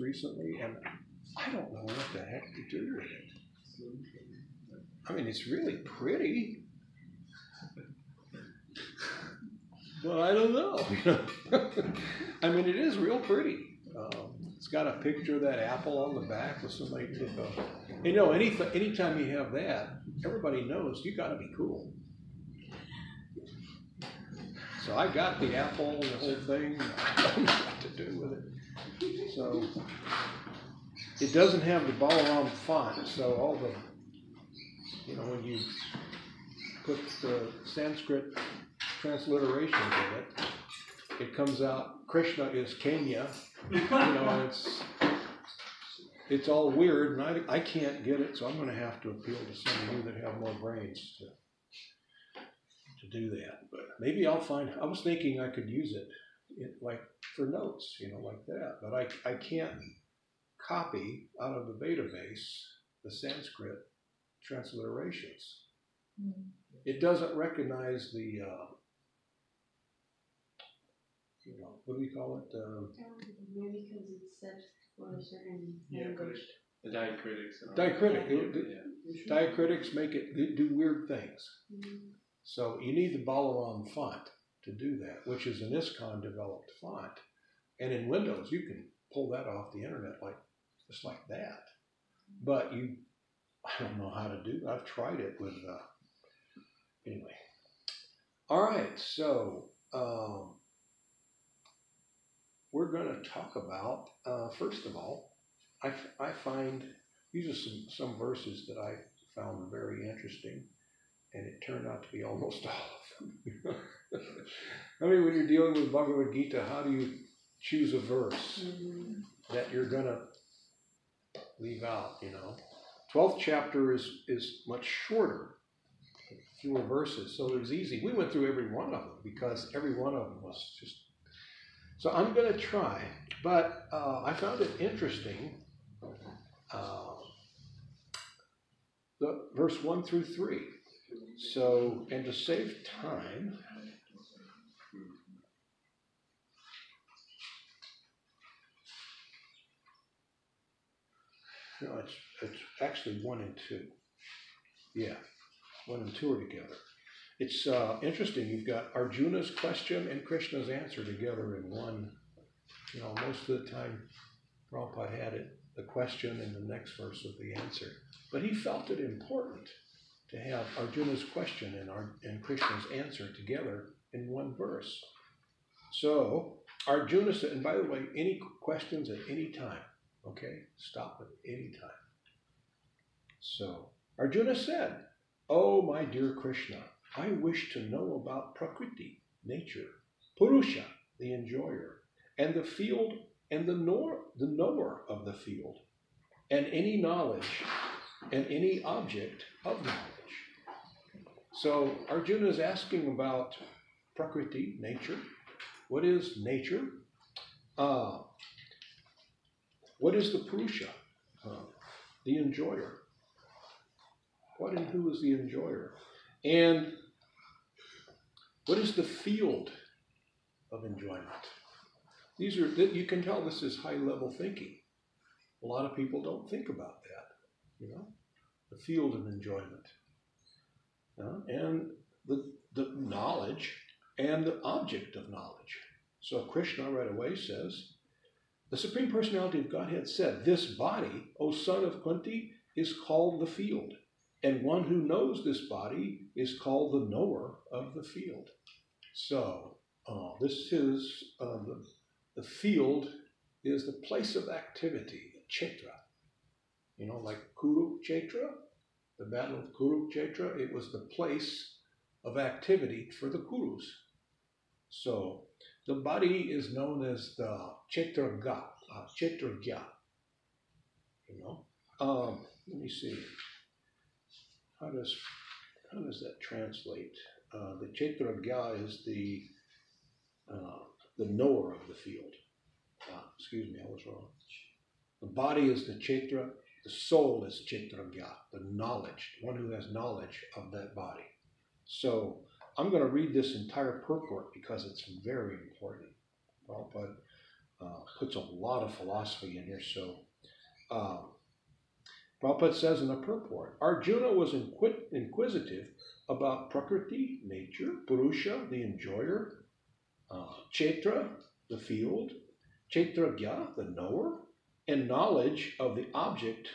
recently, and I don't know what the heck to do with it. I mean, it's really pretty, but I don't know. I mean, it is real pretty. Um, it's got a picture of that apple on the back with somebody took. You know, any anytime you have that, everybody knows you got to be cool. So I got the apple and the whole thing. I don't know what to do with it. So it doesn't have the Balaram font, so all the, you know, when you put the Sanskrit transliterations of it, it comes out Krishna is Kenya. You know, it's it's all weird, and I, I can't get it, so I'm going to have to appeal to some of you that have more brains to to do that. But maybe I'll find. I was thinking I could use it, it like for notes, you know, like that. But I I can't copy out of the database the Sanskrit transliterations. Mm-hmm. It doesn't recognize the, uh, you know, what do we call it? Um, Maybe because it's set for a certain yeah, language. The diacritics. Diacritic. Yeah. yeah. Diacritics make it do weird things. Mm-hmm. So you need the Balaram font to do that, which is an ISKCON developed font. And in Windows, you can pull that off the internet like just like that. But you, I don't know how to do. I've tried it with. Uh, anyway, all right. So um, we're going to talk about uh, first of all. I, I find these are some some verses that I found very interesting, and it turned out to be almost all of them. I mean, when you're dealing with Bhagavad Gita, how do you choose a verse mm-hmm. that you're going to leave out, you know. 12th chapter is, is much shorter, fewer verses, so it was easy. We went through every one of them because every one of them was just. So I'm going to try, but uh, I found it interesting. Uh, the verse 1 through 3. So, and to save time, No, it's, it's actually one and two. Yeah, one and two are together. It's uh, interesting. You've got Arjuna's question and Krishna's answer together in one. You know, most of the time, Prabhupada had it, the question and the next verse of the answer. But he felt it important to have Arjuna's question and, Ar- and Krishna's answer together in one verse. So, Arjuna said, and by the way, any questions at any time, Okay? Stop at any time. So, Arjuna said, Oh, my dear Krishna, I wish to know about Prakriti, nature, Purusha, the enjoyer, and the field and the, nor, the knower of the field, and any knowledge and any object of knowledge. So Arjuna is asking about Prakriti, nature. What is nature? Uh, what is the Purusha? Uh, the enjoyer. What and who is the enjoyer? And what is the field of enjoyment? These are you can tell this is high level thinking. A lot of people don't think about that, you know, the field of enjoyment, and the the knowledge and the object of knowledge. So Krishna right away says, the Supreme Personality of Godhead said, This body, O son of Kunti, is called the field, and one who knows this body is called the knower of the field. So, uh, this is uh, the, the field is the place of activity, Kshetra. You know, like Kurukshetra, the Battle of Kurukshetra, it was the place of activity for the Kurus. So, the body is known as the Kshetraga, uh, Kshetragya. You know? Um, let me see. How does how does that translate? Uh, the Kshetragya is the uh, the knower of the field. Uh, excuse me, I was wrong. The body is the Kshetra, the soul is Kshetragya, the knowledge, one who has knowledge of that body. So I'm going to read this entire purport because it's very important. Prabhupada uh, puts a lot of philosophy in here. So, uh, Prabhupada says in the purport Arjuna was inqu- inquisitive about Prakriti, nature, Purusha, the enjoyer, uh, Chetra, the field, Chetragya, the knower, and knowledge of the object,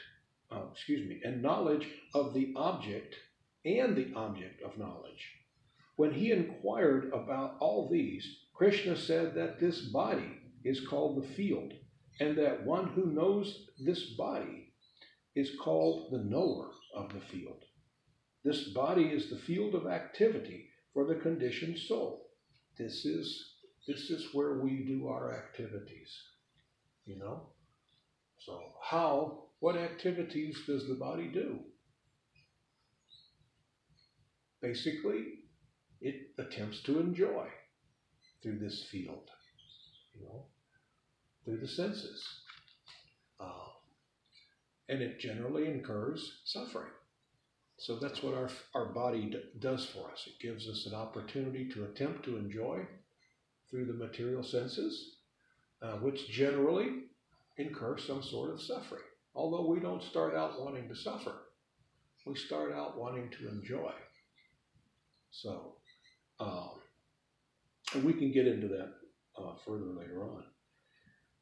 uh, excuse me, and knowledge of the object and the object of knowledge. When he inquired about all these, Krishna said that this body is called the field, and that one who knows this body is called the knower of the field. This body is the field of activity for the conditioned soul. This is this is where we do our activities. You know? So how what activities does the body do? Basically, it attempts to enjoy through this field, you know, through the senses. Uh, and it generally incurs suffering. So that's what our, our body d- does for us. It gives us an opportunity to attempt to enjoy through the material senses, uh, which generally incur some sort of suffering. Although we don't start out wanting to suffer, we start out wanting to enjoy. So, um, and we can get into that uh, further later on.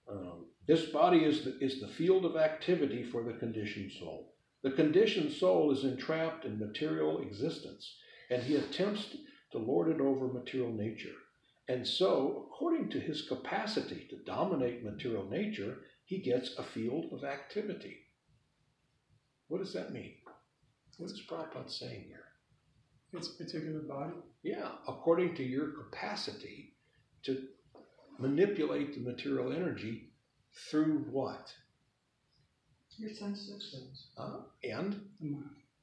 Um, this body is the, is the field of activity for the conditioned soul. The conditioned soul is entrapped in material existence, and he attempts to lord it over material nature. And so, according to his capacity to dominate material nature, he gets a field of activity. What does that mean? What is Prabhupada saying here? Its a particular body. Yeah, according to your capacity to manipulate the material energy through what? Your senses. Uh, and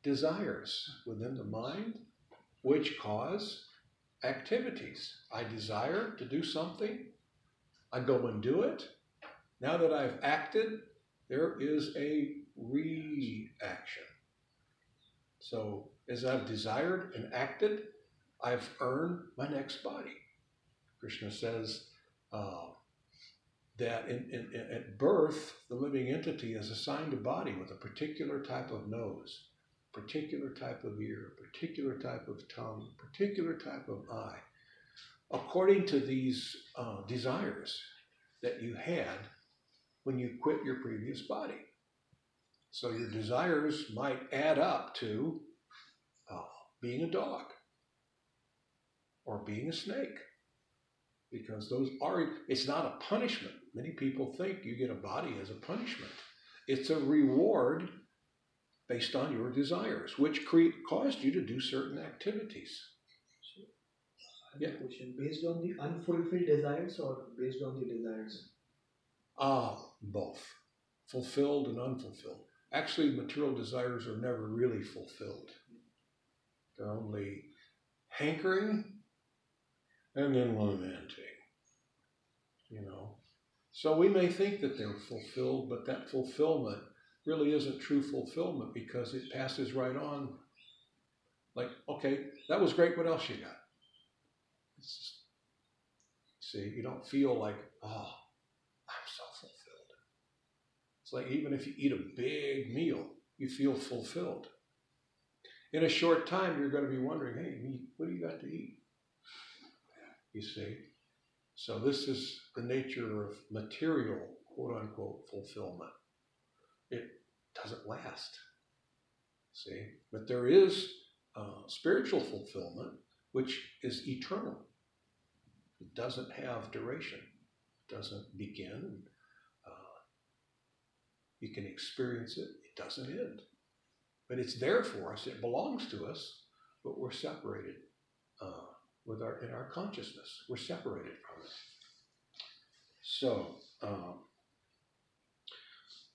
desires within the mind, which cause activities. I desire to do something, I go and do it. Now that I've acted, there is a reaction. So, as I've desired and acted, I've earned my next body. Krishna says uh, that in, in, in- at birth, the living entity is assigned a body with a particular type of nose, particular type of ear, particular type of tongue, particular type of eye, according to these uh, desires that you had when you quit your previous body. So your desires might add up to uh, being a dog or being a snake because those are it's not a punishment many people think you get a body as a punishment it's a reward based on your desires which cre- caused you to do certain activities Yeah. Question based on the unfulfilled desires or based on the desires? Ah both. Fulfilled and unfulfilled. Actually material desires are never really fulfilled. They're only hankering and then lamenting you know? So we may think that they're fulfilled but that fulfillment really isn't true fulfillment because it passes right on. Like okay that was great what else you got? Just, see you don't feel like oh it's like even if you eat a big meal you feel fulfilled. In a short time you're going to be wondering hey what do you got to eat? You see? So this is the nature of material quote unquote fulfillment. It doesn't last. See? But there is uh, spiritual fulfillment which is eternal. It doesn't have duration. It doesn't begin you can experience it. It doesn't end. But it's there for us. It belongs to us but we're separated uh, with our in our consciousness. We're separated from it. So um,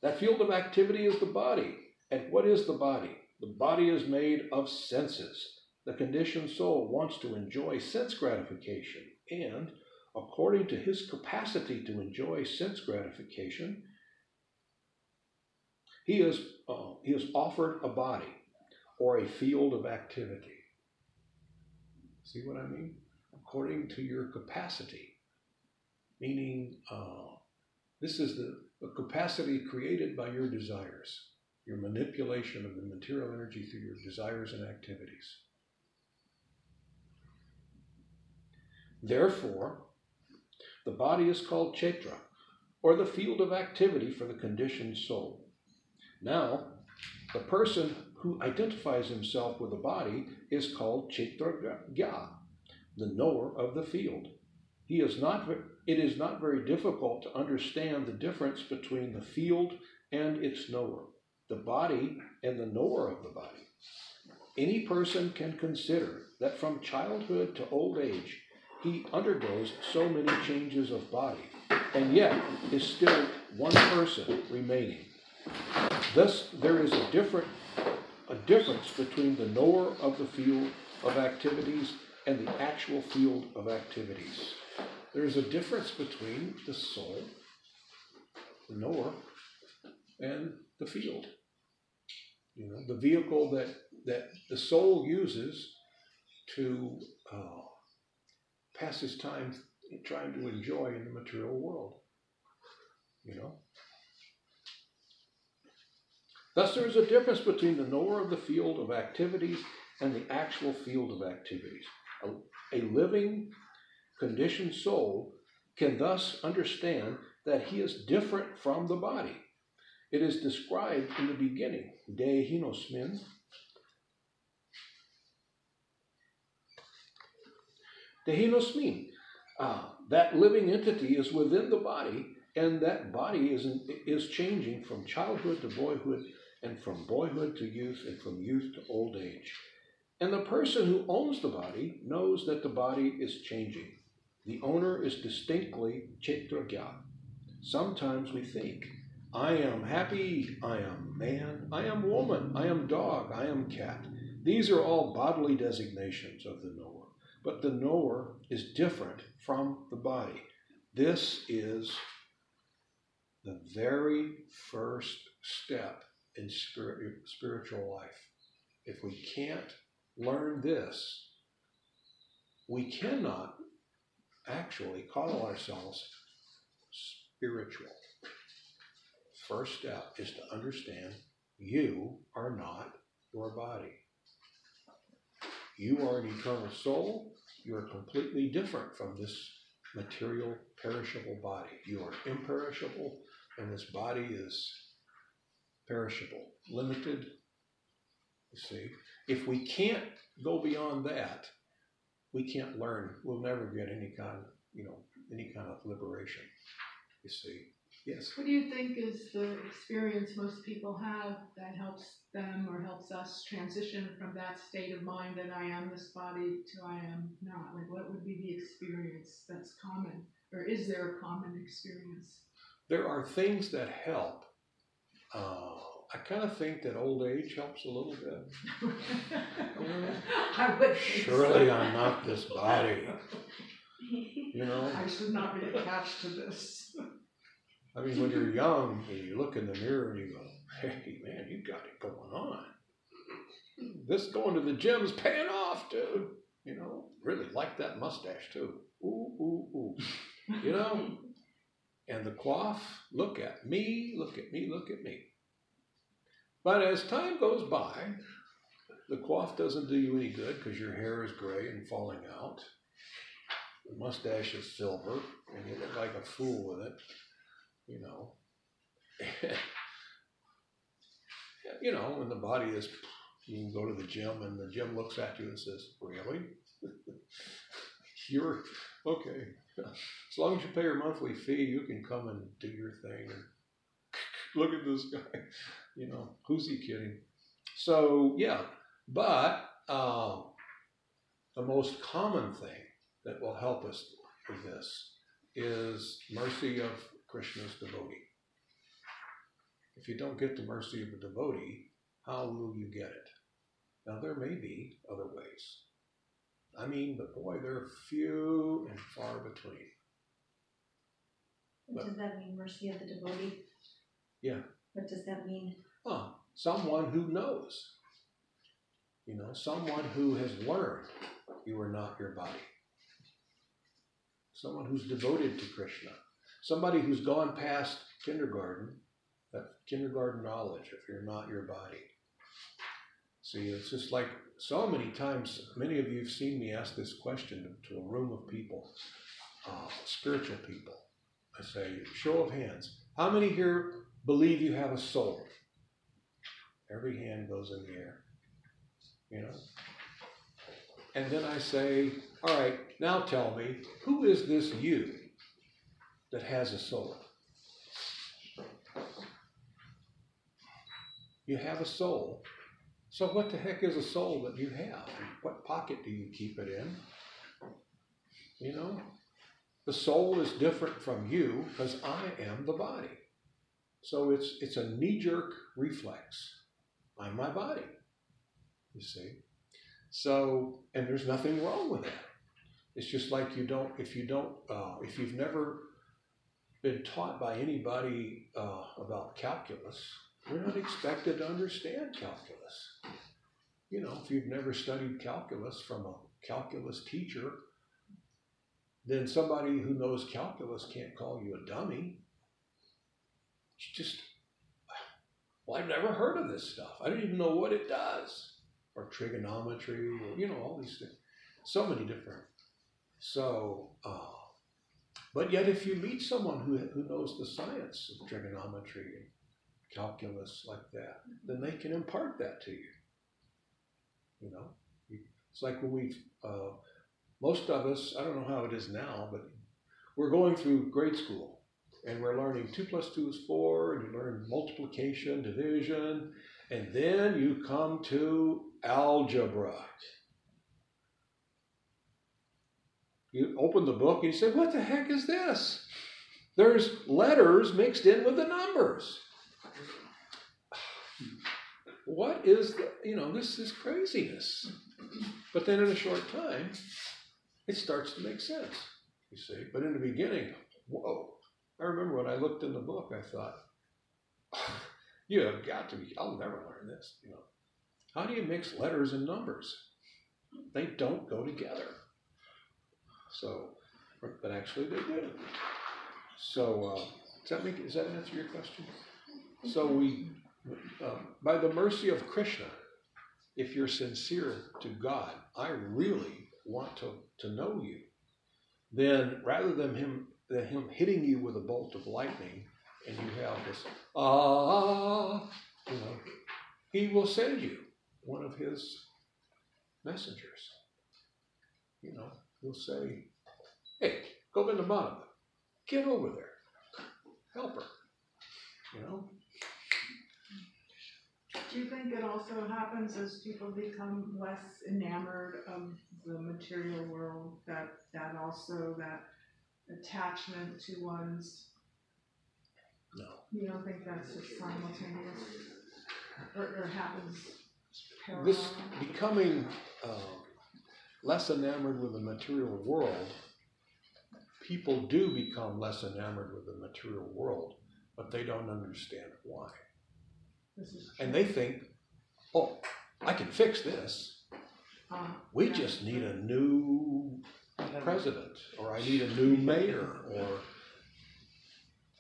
that field of activity is the body. And what is the body? The body is made of senses. The conditioned soul wants to enjoy sense gratification. And according to his capacity to enjoy sense gratification he is uh, he is offered a body or a field of activity See what I mean? According to your capacity, meaning uh, This is the, the capacity created by your desires, your manipulation of the material energy through your desires and activities. Therefore, the body is called Chetra, or the field of activity for the conditioned soul. Now, the person who identifies himself with the body is called Chitragya, the knower of the field. He is not, it is not very difficult to understand the difference between the field and its knower, the body and the knower of the body. Any person can consider that from childhood to old age, he undergoes so many changes of body, and yet is still one person remaining. Thus, there is a different a difference between the knower of the field of activities and the actual field of activities. There is a difference between the soul, the knower, and the field. You know, the vehicle that that the soul uses to uh, pass his time trying to enjoy in the material world. You know? Thus, there is a difference between the knower of the field of activities and the actual field of activities. A, a living, conditioned soul can thus understand that he is different from the body. It is described in the beginning, de hinosmin, Dehinosmin. Uh, that living entity is within the body, and that body is, in, is changing from childhood to boyhood, and from boyhood to youth, and from youth to old age. And the person who owns the body knows that the body is changing. The owner is distinctly Chetragya. Sometimes we think, I am happy, I am man, I am woman, I am dog, I am cat. These are all bodily designations of the knower but the knower is different from the body. This is the very first step in spiritual life. If we can't learn this, we cannot actually call ourselves spiritual. First step is to understand you are not your body. You are an eternal soul. You are completely different from this material, perishable body. You are imperishable, and this body is perishable, limited. You see, if we can't go beyond that, we can't learn. We'll never get any kind, you know, any kind of liberation. You see. Yes. What do you think is the experience most people have that helps them or helps us transition from that state of mind that I am this body to I am not? Like, what would be the experience that's common? Or is there a common experience? There are things that help. Uh, I kind of think that old age helps a little bit. I would Surely so. I'm not this body. You know? I should not be attached to this. I mean, when you're young and you look in the mirror and you go, hey, man, you got it going on. This going to the gym is paying off, dude. You know, really like that mustache, too. Ooh, ooh, ooh. You know? And the coif, look at me, look at me, look at me. But as time goes by, the coif doesn't do you any good because your hair is gray and falling out. The mustache is silver, and you look like a fool with it you know. you know, when the body is, you can go to the gym and the gym looks at you and says, Really? You're okay. As long as you pay your monthly fee, you can come and do your thing. And look at this guy. You know, who's he kidding? So, yeah, but uh, the most common thing that will help us with this is mercy of Krishna's devotee. If you don't get the mercy of a devotee, how will you get it? Now, there may be other ways. I mean, but boy, they're few and far between. What does that mean, mercy of the devotee? Yeah. What does that mean? Oh, someone who knows. You know, someone who has learned you are not your body. Someone who's devoted to Krishna somebody who's gone past kindergarten, that kindergarten knowledge, if you're not your body. See, it's just like so many times, many of you have seen me ask this question to, a room of people, uh, spiritual people. I say, show of hands. How many here believe you have a soul? Every hand goes in the air. You know? And then I say, all right, now tell me, who is this you that has a soul? You have a soul. So, what the heck is a soul that you have? What pocket do you keep it in? You know? The soul is different from you because I am the body. So it's it's a knee-jerk reflex. I'm my body. You see? So and there's nothing wrong with that. It's just like you don't if you don't uh, if you've never been taught by anybody uh, about calculus, you're not expected to understand calculus. You know, if you've never studied calculus from a calculus teacher, then somebody who knows calculus can't call you a dummy. It's just, well, I've never heard of this stuff. I don't even know what it does. Or trigonometry, or, you know, all these things. So many different. So, uh, but yet if you meet someone who, who knows the science of trigonometry calculus like that, then they can impart that to you. You know, it's like when we, uh, most of us, I don't know how it is now, but we're going through grade school and we're learning two plus two is four, and you learn multiplication, division, and then you come to algebra. You open the book and you say, What the heck is this? There's letters mixed in with the numbers. What is the, you know, this is craziness. But then in a short time, it starts to make sense, you see. But in the beginning, whoa. I remember when I looked in the book, I thought, you have got to be, I'll never learn this, you know. How do you mix letters and numbers? They don't go together. So, but actually they do. So, uh, does that make, does that answer your question? So we um, by the mercy of Krishna, if you're sincere to God, I really want to, to know you, then rather than him than him hitting you with a bolt of lightning and you have this ah you know, he will send you one of his messengers. You know, he'll say, Hey, go into Madhava. Get over there. Help her. You know? Do you think it also happens as people become less enamored of the material world, that, that also, that attachment to one's, No. you don't think that's just simultaneous? Or, or happens parallel? This becoming uh, less enamored with the material world, people do become less enamored with the material world, but they don't understand why. This is And they think, oh, I can fix this. Uh, We just need a new president, or I need a new mayor, or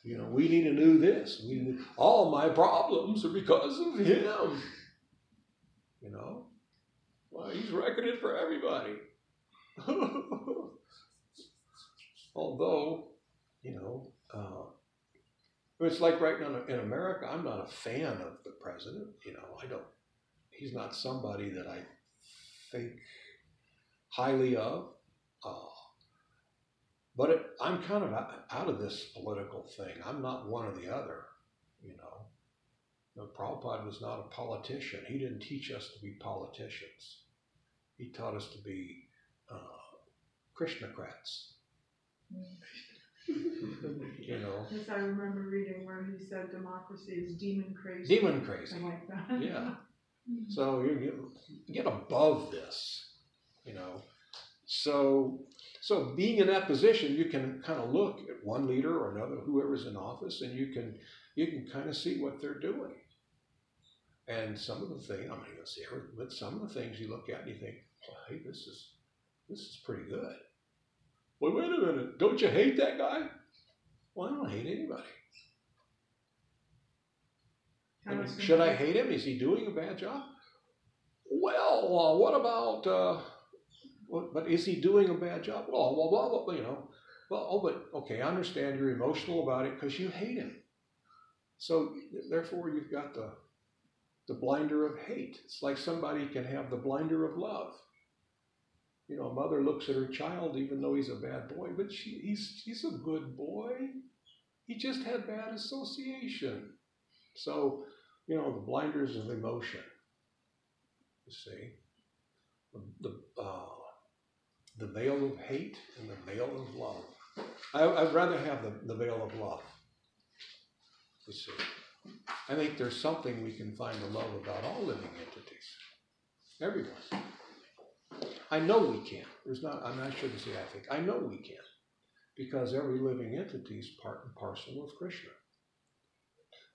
you know, we need a new this. We need, all my problems are because of him. You know, well, he's reckoning for everybody. Although, you know, uh, it's like right now in America, I'm not a fan of the president. You know, I don't. He's not somebody that I think highly of. Uh, but it, I'm kind of out of this political thing. I'm not one or the other, you know. Know, Prabhupada was not a politician. He didn't teach us to be politicians. He taught us to be uh, Krishnocrats. You know, Yes, I remember reading where he said democracy is demon crazy. demon crazy. I like that. Yeah. So you get, get above this, you know. So so being in that position, you can kind of look at one leader or another, whoever's in office, and you can you can kind of see what they're doing. And some of the things, I'm not going to say everything, but some of the things you look at and you think, well, hey, this is this is pretty good. Well, wait a minute, don't you hate that guy? Well, I don't hate anybody. I mean, should I hate him? Is he doing a bad job? Well, uh, what about, uh, what, but is he doing a bad job? Well, well, blah, blah, you know. Well, oh, but okay, I understand you're emotional about it because you hate him. So therefore, you've got the the blinder of hate. It's like somebody can have the blinder of love. You know, a mother looks at her child even though he's a bad boy, but she, he's he's a good boy. He just had bad association. So, you know, the blinders of emotion. You see, the the, uh, the veil of hate and the veil of love. I, I'd rather have the, the veil of love. You see, I think there's something we can find to love about all living entities. Everyone. I know we can. There's not. I'm not sure to say I think. I know we can, because every living entity is part and parcel of Krishna.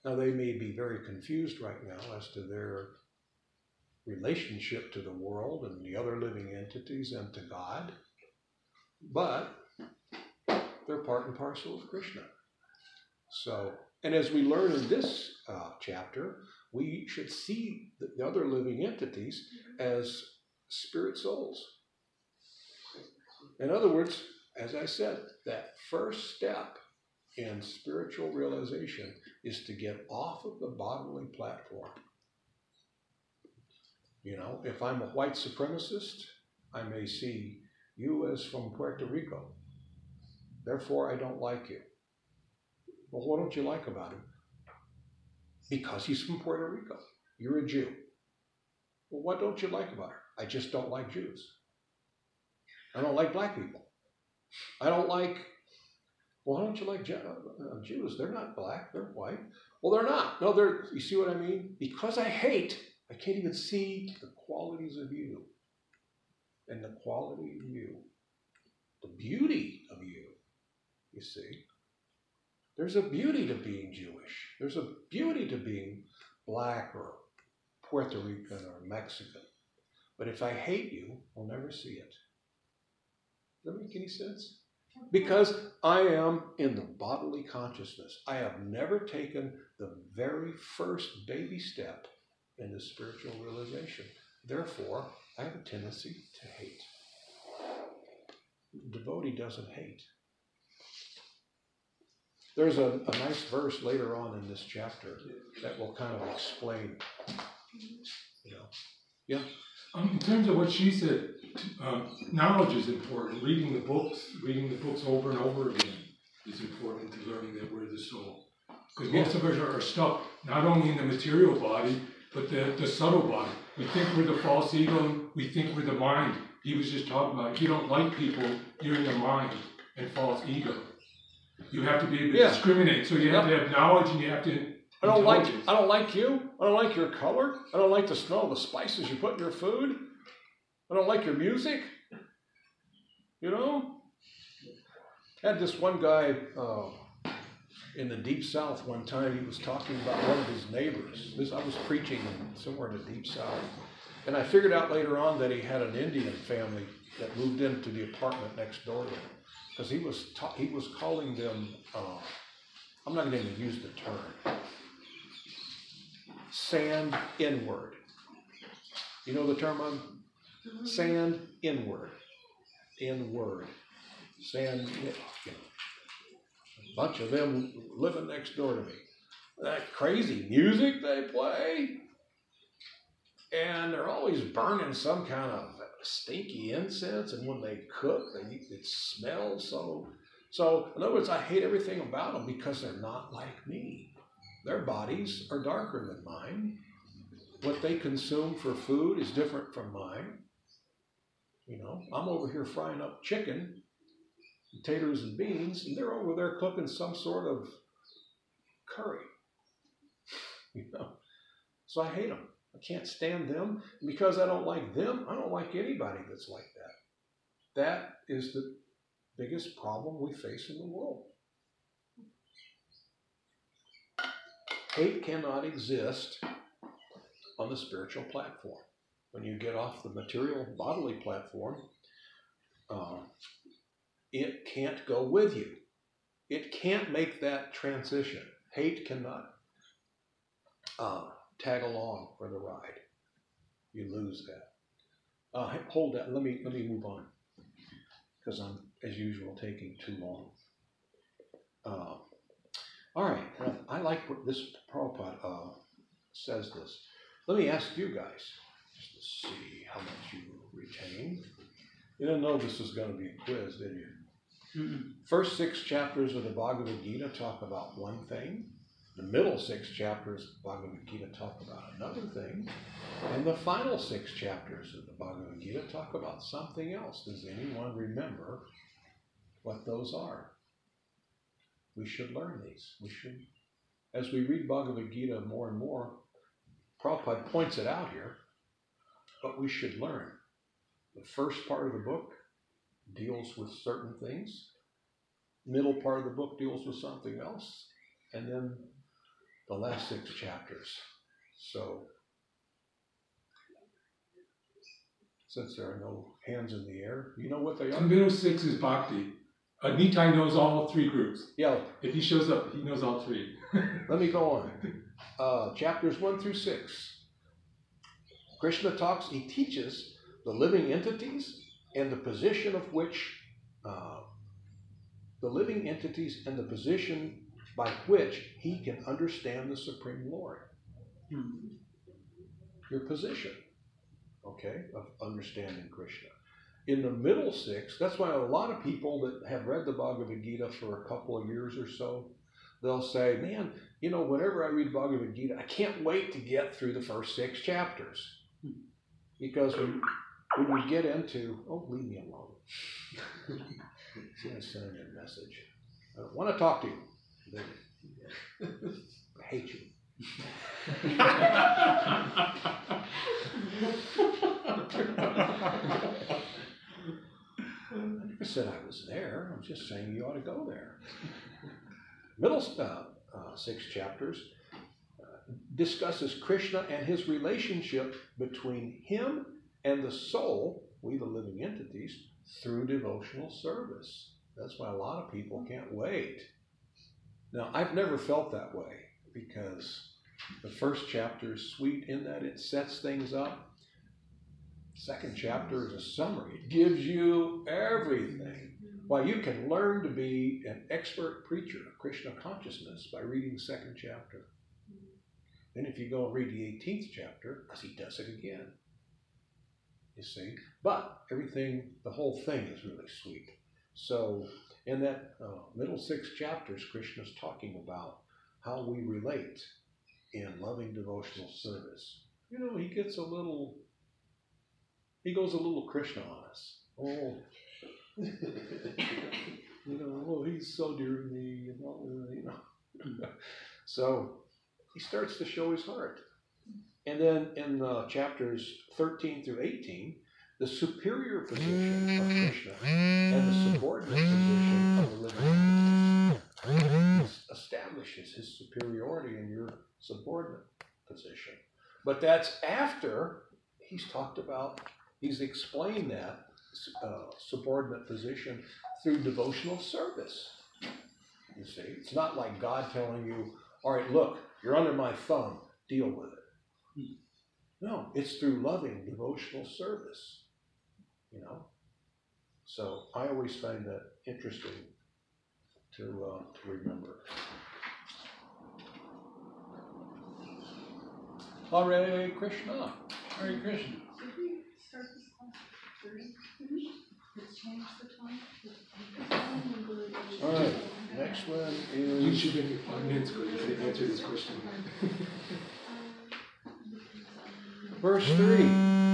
Now they may be very confused right now as to their relationship to the world and the other living entities and to God, but they're part and parcel of Krishna. So, and as we learn in this uh, chapter, we should see the, the other living entities as spirit souls. In other words, as I said, that first step in spiritual realization is to get off of the bodily platform. You know, if I'm a white supremacist, I may see you as from Puerto Rico. Therefore, I don't like you. Well, what don't you like about him? Because he's from Puerto Rico. You're a Jew. Well, what don't you like about her? I just don't like Jews. I don't like black people. I don't like. Well, why don't you like uh, Jews? They're not black. They're white. Well, they're not. No, they're. You see what I mean? Because I hate, I can't even see the qualities of you, and the quality of you, the beauty of you. You see, there's a beauty to being Jewish. There's a beauty to being black or Puerto Rican or Mexican. But if I hate you, I'll never see it. Does that make any sense? Because I am in the bodily consciousness. I have never taken the very first baby step into spiritual realization. Therefore, I have a tendency to hate. The devotee doesn't hate. There's a, a nice verse later on in this chapter that will kind of explain, you know. Um, in terms of what she said, um, knowledge is important. Reading the books, reading the books over and over again is important to learning that we're the soul. Because most of us are, are stuck not only in the material body, but the, the subtle body. We think we're the false ego, we think we're the mind. He was just talking about if you don't like people, you're in the mind and false ego. You have to be able to Yeah. discriminate, so you have to have knowledge and you have to. I don't like intelligence. I don't like you. I don't like your color. I don't like the smell of the spices you put in your food. I don't like your music. You know? Had this one guy uh, in the deep south one time. He was talking about one of his neighbors. This I was preaching somewhere in the deep south, and I figured out later on that he had an Indian family that moved into the apartment next door to him because he was ta- he was calling them. Uh, I'm not going to even use the term sand inward. You know the term I'm sand inward. Inward. Sand, you. A bunch of them living next door to me. That crazy music they play. And they're always burning some kind of stinky incense, and when they cook, they, it smells so. So, in other words, I hate everything about them because they're not like me. Their bodies are darker than mine. What they consume for food is different from mine. You know, I'm over here frying up chicken, potatoes and beans, and they're over there cooking some sort of curry. You know, so I hate them. I can't stand them. And because I don't like them, I don't like anybody that's like that. That is the biggest problem we face in the world. Hate cannot exist on the spiritual platform. When you get off the material bodily platform, uh, it can't go with you. it can't make that transition. Hate cannot uh, tag along for the ride. You lose that. Uh, hold that. Let me let me move on because I'm as usual taking too long. All right. I like what this Prabhupada uh, says. This. Let me ask you guys just to see how much you retain. You didn't know this was going to be a quiz, did you? First six chapters of the Bhagavad Gita talk about one thing. The middle six chapters of the Bhagavad Gita talk about another thing. And the final six chapters of the Bhagavad Gita talk about something else. Does anyone remember what those are? We should learn these. We should, as we read Bhagavad Gita more and more, Prabhupada points it out here, but we should learn. The first part of the book deals with certain things, middle part of the book deals with something else, and then the last six chapters. So, since there are no hands in the air, you know what they The middle six is bhakti. Uh, Nitai knows all three groups. Yeah, If he shows up, he knows all three. let me go on. Uh, chapters one through six. Krishna talks, he teaches the living entities and the position of which, uh, the living entities and the position by which he can understand the Supreme Lord. Your position, okay, of understanding Krishna. In the middle six, that's why a lot of people that have read the Bhagavad Gita for a couple of years or so, they'll say, man, you know, whenever I read Bhagavad Gita, I can't wait to get through the first six chapters. Because when, when we get into, oh, leave me alone. He's going to send me a message. I don't want to talk to you. I hate you. I said I was there. I'm just saying you ought to go there. Middle uh, uh, six chapters uh, discusses Krishna and his relationship between him and the soul, we the living entities, through devotional service. That's why a lot of people can't wait. Now, I've never felt that way because the first chapter is sweet in that it sets things up. Second chapter is a summary. It gives you everything. Why you can learn to be an expert preacher of Krishna consciousness by reading the second chapter. Then if you go and read the 18th chapter, as he does it again. You see? But everything, the whole thing is really sweet. So in that uh, middle six chapters, Krishna's talking about how we relate in loving devotional service. You know, he gets a little, he goes a little Krishna on us. Oh, you know, oh, he's so dear to me, and all, you know. so he starts to show his heart. And then in uh, chapters 13 through 18, the superior position of Krishna and the subordinate position of the living establishes his superiority in your subordinate position. But that's after he's talked about, he's explained that uh, subordinate position through devotional service. You see, it's not like God telling you, all right, look, you're under my thumb, deal with it. No, it's through loving devotional service. You know? So I always find that interesting to, uh, to remember. Hare Krishna. Hare Krishna. All right, next one You should make it five minutes, because you didn't answer this question. verse three,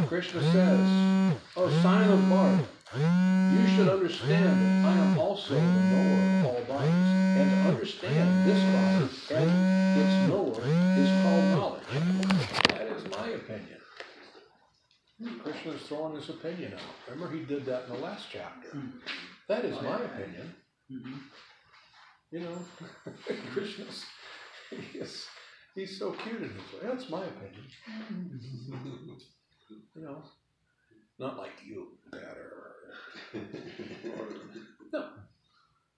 Krishna says, oh, O son of Bharat, you should understand that I am also the knower of all bodies, and to understand this body and Krishna's throwing his opinion out. Remember, he did that in the last chapter. That is my opinion. You know, Krishna's, he is, he's so cute in his way. That's my opinion. You know, not like you better. no,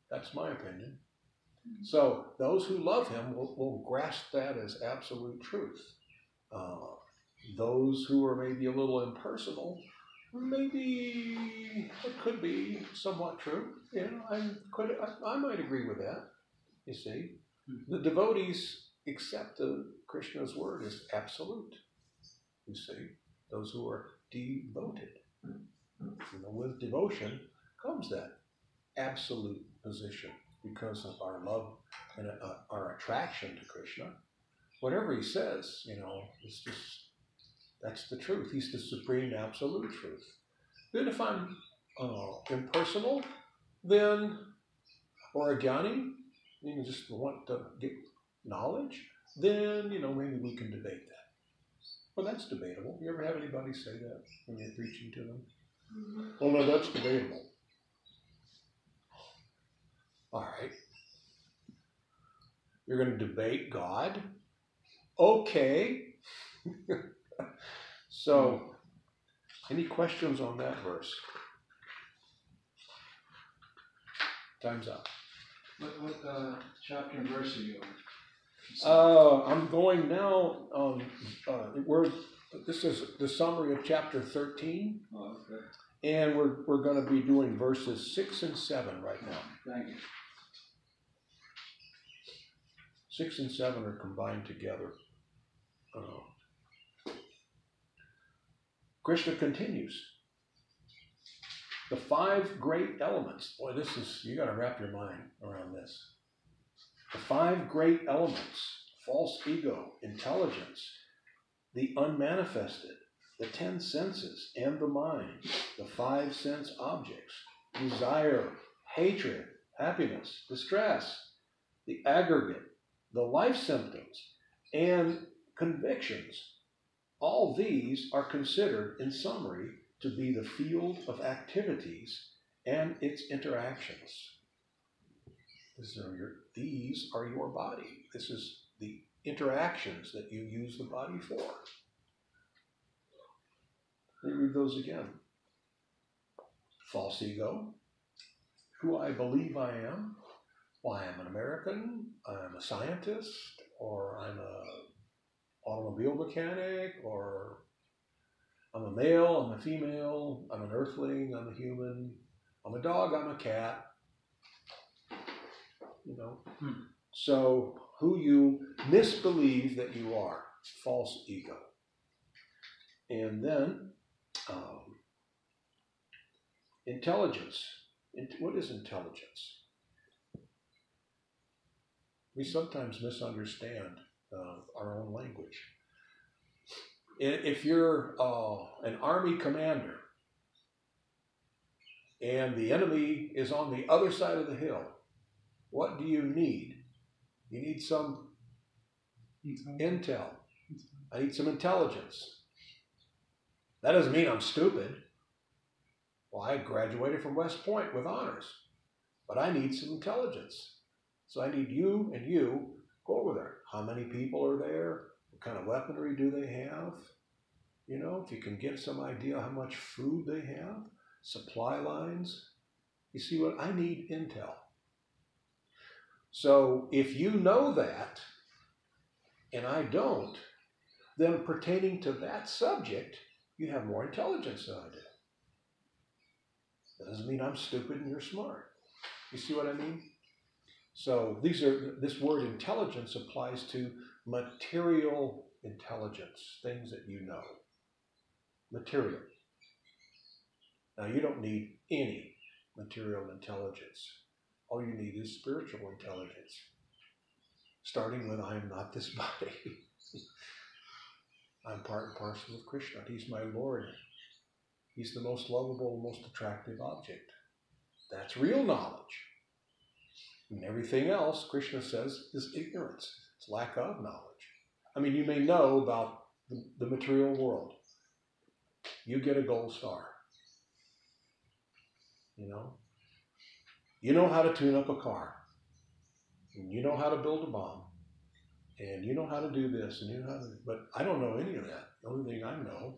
that's my opinion. So those who love him will, will grasp that as absolute truth. Uh, those who are maybe a little impersonal, maybe it could be somewhat true. You know, I could I, I might agree with that. You see, the devotees accept the Krishna's word as absolute. You see, those who are devoted. You know, with devotion comes that absolute position because of our love and uh, our attraction to Krishna. Whatever he says, you know, it's just that's the truth. He's the supreme absolute truth. Then if I'm uh, impersonal, then or a jnani, you just want to get knowledge, then you know maybe we can debate that. Well, that's debatable. You ever have anybody say that when you're preaching to them? Well, no, that's debatable. All right. You're going to debate God? Okay. so, any questions on that verse? Time's up. What, what, uh, chapter and verse are you on? Uh, I'm going now. Um, uh, we're this is the summary of chapter 13, Oh, okay, and we're we're going to be doing verses six and seven right now. thank you. Six and seven are combined together. Uh, Krishna continues. The five great elements. Boy, this is, you got to wrap your mind around this. The five great elements false ego, intelligence, the unmanifested, the ten senses and the mind, the five sense objects, desire, hatred, happiness, distress, the aggregate, the life symptoms, and convictions. All these are considered, in summary, to be the field of activities and its interactions. These are your, these are your body. This is the interactions that you use the body for. Let me read those again. False ego, who I believe I am, why I'm an American, I'm a scientist, or I'm a automobile mechanic, or I'm a male, I'm a female, I'm an earthling, I'm a human, I'm a dog, I'm a cat. You know? Hmm. So who you misbelieve that you are, false ego. And then um, intelligence. Int- what is intelligence? We sometimes misunderstand uh, our own language. If you're uh, an army commander and the enemy is on the other side of the hill, what do you need? You need some intel. I need some intelligence. That doesn't mean I'm stupid. Well, I graduated from West Point with honors, but I need some intelligence. So I need you and you go over there. How many people are there? What kind of weaponry do they have? You know, if you can get some idea how much food they have, supply lines. You see what I need intel. So if you know that, and I don't, then pertaining to that subject, you have more intelligence than I do. Doesn't mean I'm stupid and you're smart. You see what I mean? So these are this word intelligence applies to material intelligence, things that you know. Material. Now you don't need any material intelligence. All you need is spiritual intelligence. Starting with I am not this body. I'm part and parcel of Krishna. He's my Lord. He's the most lovable, most attractive object. That's real knowledge. And everything else, Krishna says, is ignorance. It's lack of knowledge. I mean, you may know about the, the material world. You get a gold star. You know? You know how to tune up a car. And you know how to build a bomb. And you know how to do this and you know how to but I don't know any of that. The only thing I know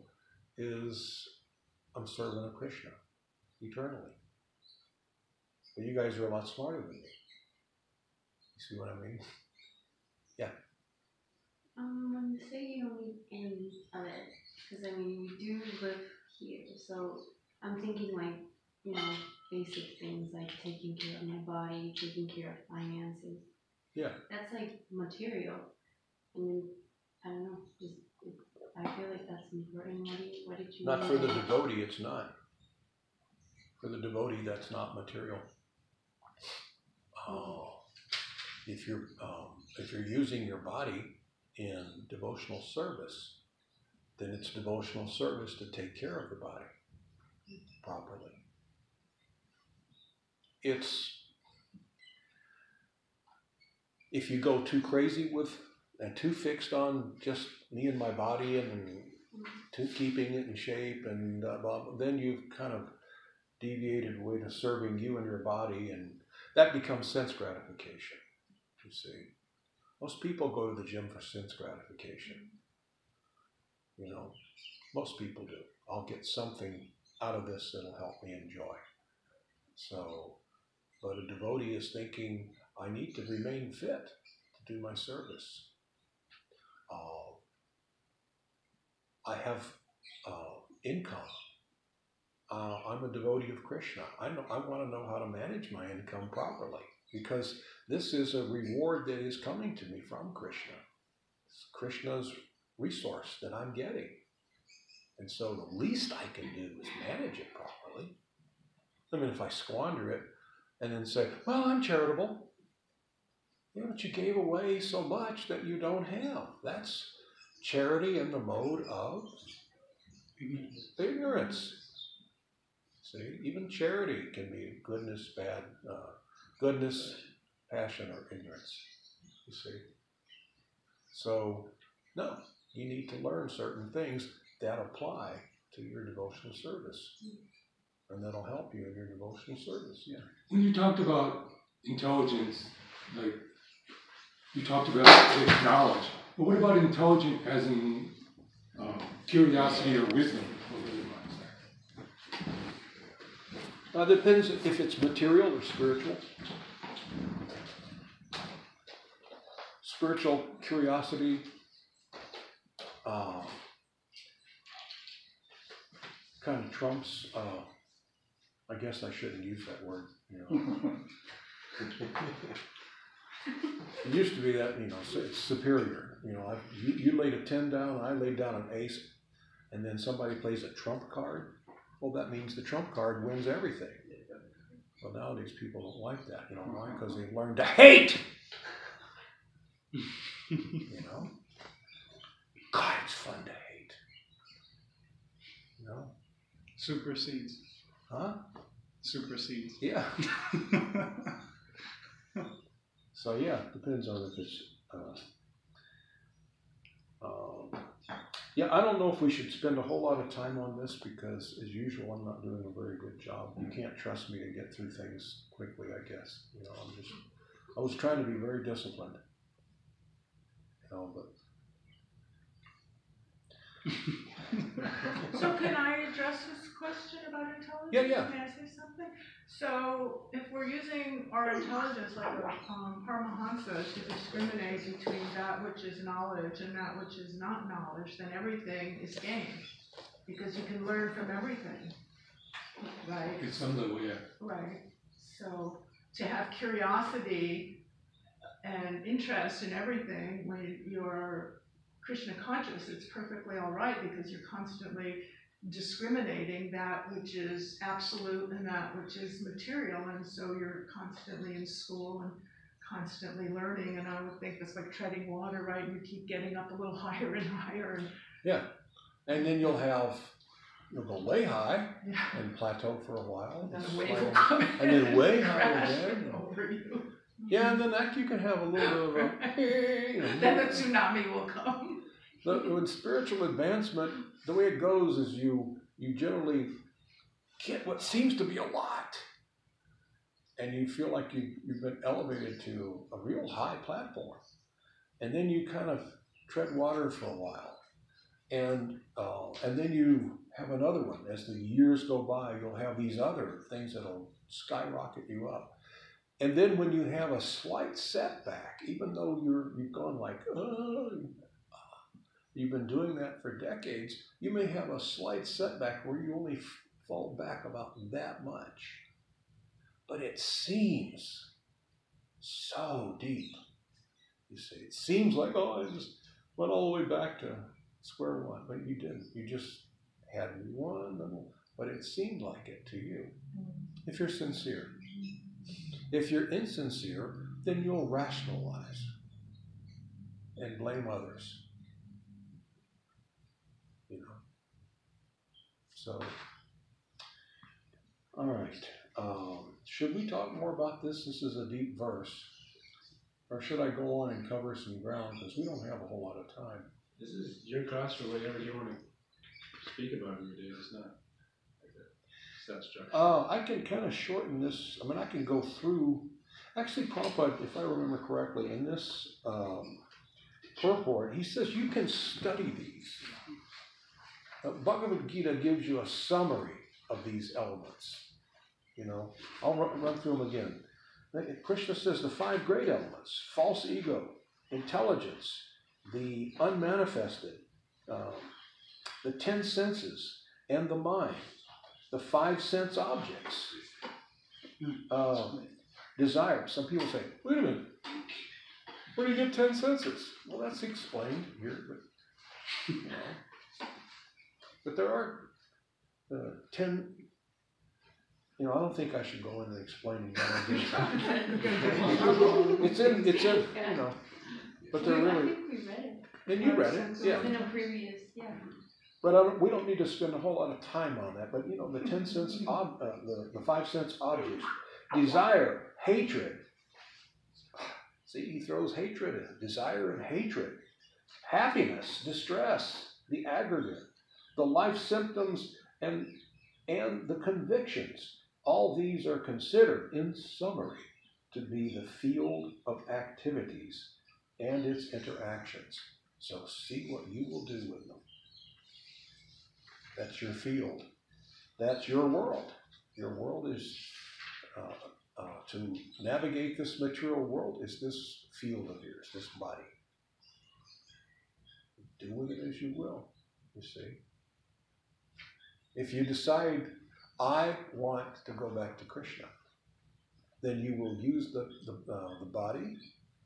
is I'm serving of Krishna eternally. But you guys are a lot smarter than me. You see what I mean? Yeah. Um, when you say you don't need any of it, because I mean, we do live here, so I'm thinking like, you know, basic things like taking care of my body, taking care of finances. Yeah. That's like material. I mean, I don't know, just, it, I feel like that's important. What did, what did you Not mean for the devotee, it's not. For the devotee, that's not material. Oh, if you're um, if you're using your body in devotional service, then it's devotional service to take care of the body properly. It's if you go too crazy with and too fixed on just me and my body and keeping it in shape and uh, blah, blah, then you've kind of deviated away to serving you and your body and that becomes sense gratification you see. Most people go to the gym for sense gratification. You know most people do. I'll get something out of this that'll help me enjoy. So but a devotee is thinking i need to remain fit to do my service. Uh, I have uh, income. Uh, I'm a devotee of Krishna. I know, I want to know how to manage my income properly because this is a reward that is coming to me from Krishna. It's Krishna's resource that I'm getting. And so the least I can do is manage it properly. I mean, if I squander it and then say, well, I'm charitable. you know, but you gave away so much that you don't have. That's charity in the mode of ignorance. See, even charity can be goodness, bad, uh, goodness, passion, or ignorance. You see. So, no, you need to learn certain things that apply to your devotional service, and that'll help you in your devotional service. Yeah. When you talked about intelligence, like you talked about knowledge, but what about intelligent as in um, curiosity or wisdom? What really means that? Uh, depends if it's material or spiritual. Spiritual curiosity uh, kind of trumps. Uh, I guess I shouldn't use that word. You know. it used to be that you know it's superior. You know, I, you, you laid a ten down, I laid down an ace, and then somebody plays a trump card. Well, that means the trump card wins everything. Well, nowadays people don't like that. You know why? Because they've learned to hate. you know, God, it's fun to hate. You know, Supersedes. huh? Supersedes. Yeah. So yeah, depends on if it's. Uh, um, yeah, I don't know if we should spend a whole lot of time on this because, as usual, I'm not doing a very good job. You mm-hmm. can't trust me to get through things quickly. I guess you know. I'm just. I was trying to be very disciplined. You know, but So can I address this question about intelligence? Yeah, yeah. May I say something? So if we're using our intelligence like um, Paramahansa to discriminate between that which is knowledge and that which is not knowledge, then everything is gain. Because you can learn from everything. Right? It's some the way. Right. So to have curiosity and interest in everything when you're Krishna conscious, it's perfectly all right because you're constantly discriminating that which is absolute and that which is material, and so you're constantly in school and constantly learning. And I would think that's like treading water, right? You keep getting up a little higher and higher, and yeah, and then you'll have you'll go way high yeah, and plateau for a while, then and wave will come and then way high again. over you. Yeah, and then that you can have a little bit of a. you know, then the tsunami will come. With spiritual advancement, the way it goes is you you generally get what seems to be a lot, and you feel like you you've been elevated to a real high platform, and then you kind of tread water for a while, and uh, and then you have another one. As the years go by, you'll have these other things that'll skyrocket you up, And then when you have a slight setback, even though you're you've gone like, oh, you've been doing that for decades, you may have a slight setback where you only fall back about that much. But it seems so deep. You see, it seems like, oh, I just went all the way back to square one, but you didn't. You just had one little, but it seemed like it to you. Mm-hmm. If you're sincere. If you're insincere, then you'll rationalize and blame others. You know. So, all right. Um, should we talk more about this? This is a deep verse. Or should I go on and cover some ground? Because we don't have a whole lot of time. This is your class for whatever you want to speak about in your day. It's not like set structure. Uh, I can kind of shorten this. I mean, I can go through. Actually, Prabhupada, if I remember correctly, in this um, purport, he says you can study these. Bhagavad Gita gives you a summary of these elements. You know, I'll run, run through them again. Krishna says the five great elements false ego, intelligence, the unmanifested, um, the ten senses, and the mind, the five sense objects, um, desire. Some people say, wait a minute, where do you get ten senses? Well, that's explained here, but, you know. But there are uh, ten you know, I don't think I should go into explaining that. it's in, it's in, you know, but they're We- I really, think we read it and you read it, yeah. in a previous, yeah. But I don't, we don't need to spend a whole lot of time on that. But you know, the ten cents, ob, uh, the the five sense objects, desire, hatred. See, he throws hatred in. Desire and hatred, happiness, distress, the aggregate, the life symptoms, and and the convictions. All these are considered, in summary, to be the field of activities and its interactions. So see what you will do with them. That's your field. That's your world. Your world is uh, uh, to navigate this material world is this field of yours, this body. Do with it as you will, you see. If you decide, I want to go back to Krishna, then you will use the, the, uh, the body,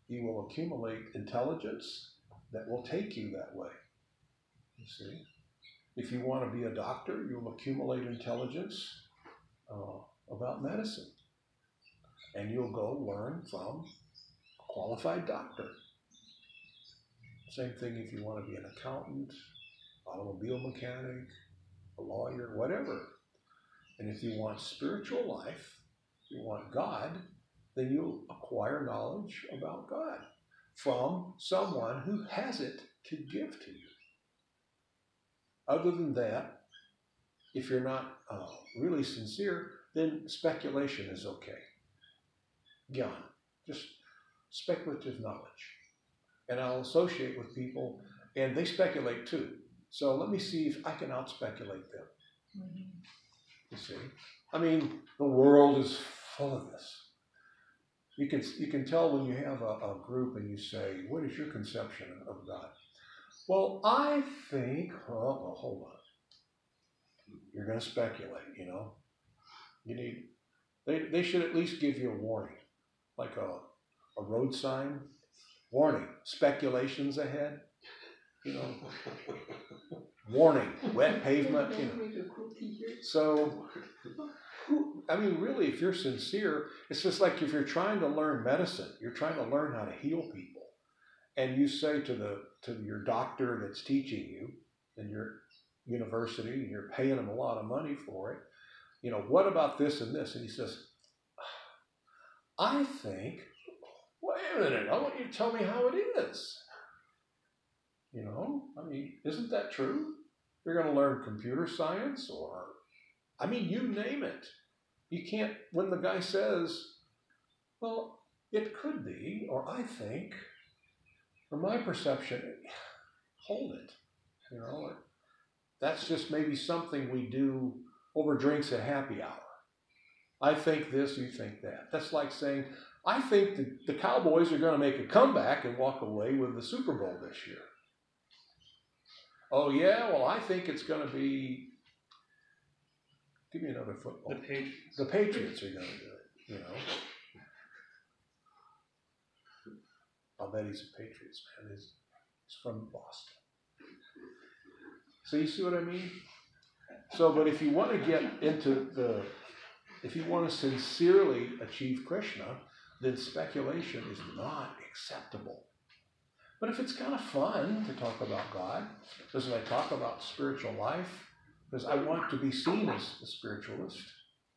you will accumulate intelligence that will take you that way. You see? If you want to be a doctor, you'll accumulate intelligence uh, about medicine. And you'll go learn from a qualified doctor. Same thing if you want to be an accountant, automobile mechanic, a lawyer, whatever. And if you want spiritual life, you want God, then you'll acquire knowledge about God from someone who has it to give to you. Other than that, if you're not uh, really sincere, then speculation is okay. Gyan, just speculative knowledge. And I'll associate with people, and they speculate too. So let me see if I can out speculate them. Mm-hmm. You see? I mean, the world is full of this. You can, you can tell when you have a, a group and you say, What is your conception of God? Well, I think, well, well hold on. You're going to speculate, you know. You need, they, they should at least give you a warning, like a, a road sign. Warning, speculations ahead. Know, warning, wet pavement. You know. So, I mean, really, if you're sincere, it's just like if you're trying to learn medicine, you're trying to learn how to heal people, and you say to the to your doctor that's teaching you in your university, and you're paying him a lot of money for it, you know, what about this and this? And he says, I think, wait a minute, I want you to tell me how it is. You know, I mean, isn't that true? You're going to learn computer science or, I mean, you name it. You can't, when the guy says, well, it could be, or I think, from my perception, hold it. You know, that's just maybe something we do over drinks at happy hour. I think this, you think that. That's like saying, I think the, the Cowboys are going to make a comeback and walk away with the Super Bowl this year. Oh, yeah? Well, I think it's going to be. Give me another football. The Patriots. The Patriots are going to do it, you know. I'll bet he's a Patriots man. He's, he's from Boston. So you see what I mean? So, but if you want to get into the, if you want to sincerely achieve Krishna, then speculation is not acceptable. But if it's kind of fun to talk about God, because I talk about spiritual life, because I want to be seen as a spiritualist,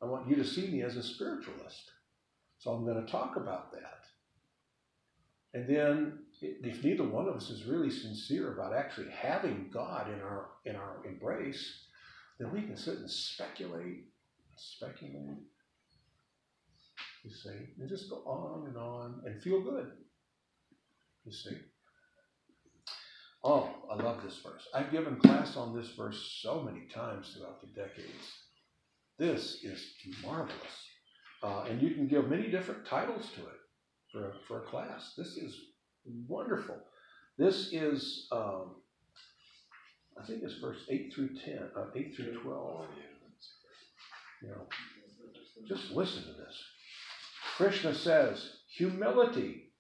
I want you to see me as a spiritualist. So I'm going to talk about that. And then, if neither one of us is really sincere about actually having God in our in our embrace, then we can sit and speculate, speculate. You see, and just go on and on and feel good. You see. Oh, I love this verse. I've given class on this verse so many times throughout the decades. This is marvelous. Uh, and you can give many different titles to it for a, for a class. This is wonderful. This is, um, I think it's verse 8 through 10, uh, 8 through 12. You know, just listen to this. Krishna says, humility,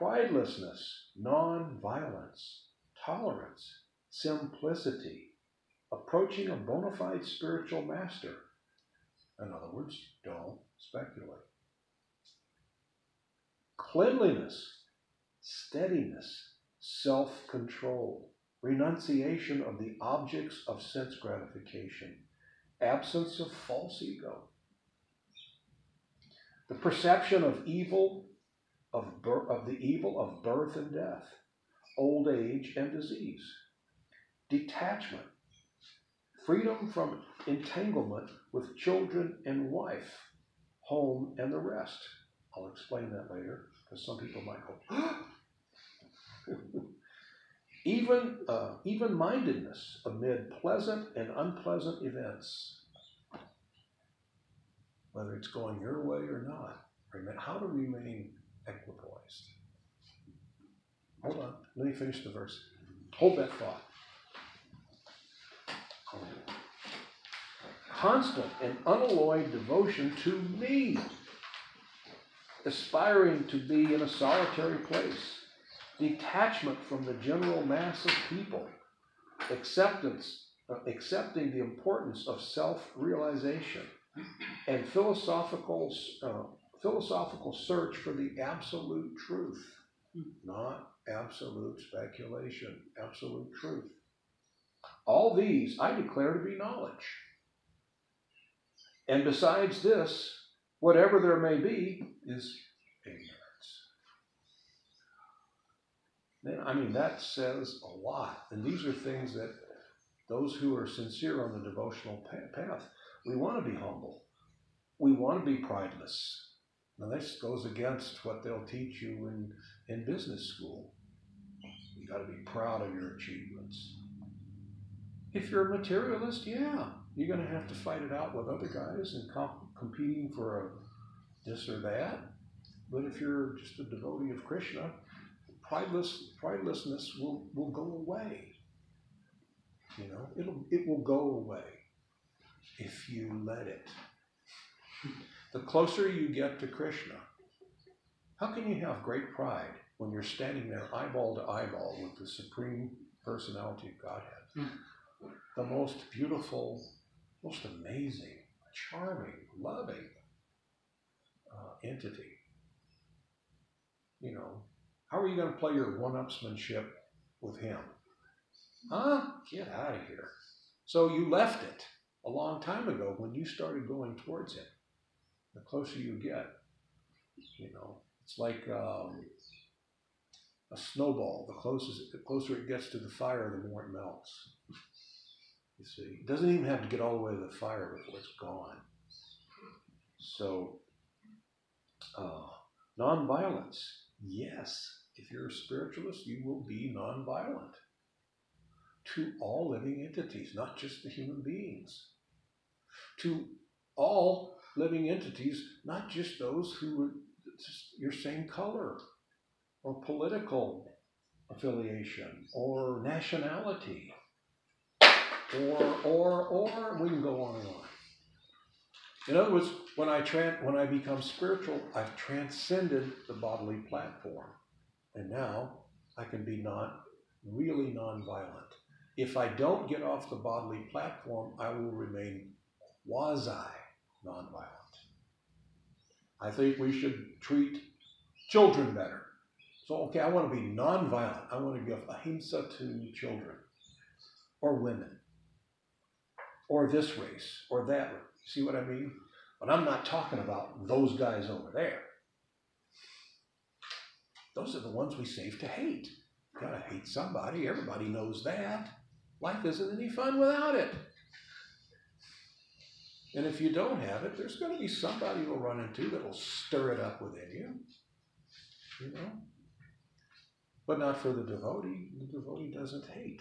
pridelessness, non-violence, tolerance, simplicity, approaching a bona fide spiritual master. In other words, don't speculate. Cleanliness, steadiness, self control, renunciation of the objects of sense gratification, absence of false ego, the perception of evil, of, of the evil of birth and death, old age and disease, detachment, freedom from entanglement with children and wife, home and the rest. I'll explain that later because some people might go, even uh, even mindedness amid pleasant and unpleasant events, whether it's going your way or not. How to remain equipoised. Hold on, let me finish the verse. Hold that thought. Constant and unalloyed devotion to me. Aspiring to be in a solitary place, detachment from the general mass of people, acceptance, uh, accepting the importance of self-realization, and philosophical uh, philosophical search for the absolute truth, not absolute speculation, absolute truth. All these I declare to be knowledge. And besides this, whatever there may be, is ignorance. Then, I mean, that says a lot. And these are things that those who are sincere on the devotional path, we want to be humble. We want to be prideless. Now, this goes against what they'll teach you in, in business school. Got to be proud of your achievements. If you're a materialist, yeah, you're going to have to fight it out with other guys and comp- competing for a this or that. But if you're just a devotee of Krishna, prideless, pridelessness will, will go away. You know, it'll, it will go away if you let it. The closer you get to Krishna, how can you have great pride when you're standing there eyeball to eyeball with the Supreme Personality of Godhead? The most beautiful, most amazing, charming, loving uh, entity. You know, how are you going to play your one-upsmanship with him? Huh? Get out of here. So you left it a long time ago when you started going towards him. The closer you get, you know, it's like um, a snowball. The the closer it gets to the fire, the more it melts. You see, it doesn't even have to get all the way to the fire before it's gone. So, uh, nonviolence, yes. If you're a spiritualist, you will be nonviolent to all living entities, not just the human beings. To all living entities, not just those who are your same color or political affiliation or nationality or or or we can go on and on. In other words, when I when I become spiritual, I've transcended the bodily platform, and now I can be not really nonviolent. If I don't get off the bodily platform, I will remain quasi nonviolent. I think we should treat children better. So, okay, I want to be nonviolent. I want to give ahimsa to children or women or this race or that race. See what I mean? But I'm not talking about those guys over there. Those are the ones we save to hate. Gotta hate somebody. Everybody knows that. Life isn't any fun without it. And if you don't have it, there's going to be somebody you'll run into that will stir it up within you. You know? But not for the devotee. The devotee doesn't hate.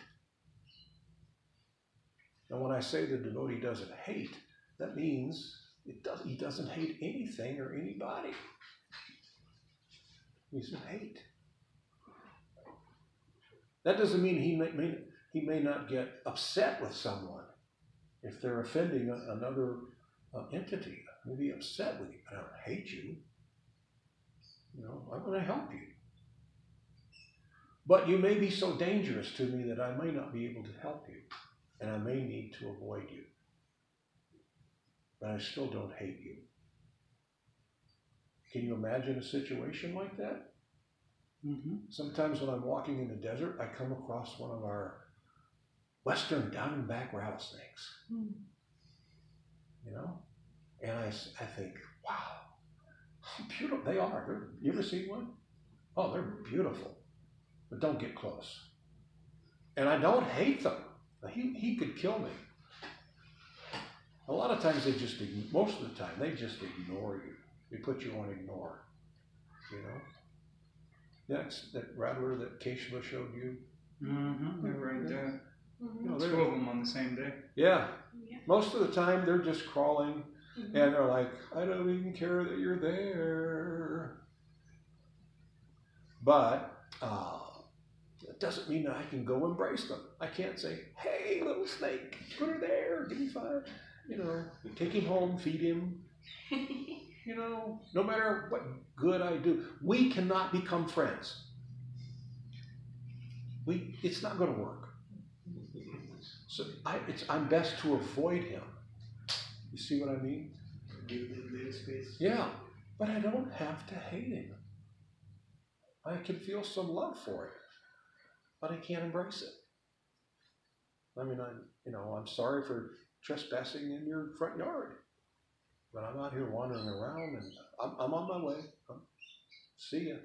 And when I say the devotee doesn't hate, that means does, he doesn't hate anything or anybody. He doesn't hate. That doesn't mean he may, may, he may not get upset with someone if they're offending another uh, entity. He'll be upset with you. but I don't hate you. You know, I'm going to help you. But you may be so dangerous to me that I may not be able to help you, and I may need to avoid you. But I still don't hate you. Can you imagine a situation like that? Mm-hmm. Sometimes when I'm walking in the desert, I come across one of our western diamondback rattlesnakes. Hmm. You know? And I, I think, wow, how beautiful they are. They're, you ever seen one? Oh, they're beautiful. But don't get close. And I don't hate them. He, he could kill me. A lot of times they just, most of the time, they just ignore you. They put you on ignore. You know? That's that rattler that Keshava showed you. Mm-hmm. They're right there. You know, Two they're, of them on the same day. yeah. Yeah. Most of the time they're just crawling Mhm. and they're like, I don't even care that you're there. But uh, it doesn't mean that I can go embrace them. I can't say, hey, little snake, put her there, give me five. You know, take him home, feed him. You know, no matter what good I do, we cannot become friends. We, it's not going to work. So I, it's, I'm best to avoid him. You see what I mean? Give them little space. Yeah, but I don't have to hate him. I can feel some love for it, but I can't embrace it. I mean, I'm, you know, I'm sorry for trespassing in your front yard, but I'm out here wandering around and I'm, I'm on my way. Um see ya.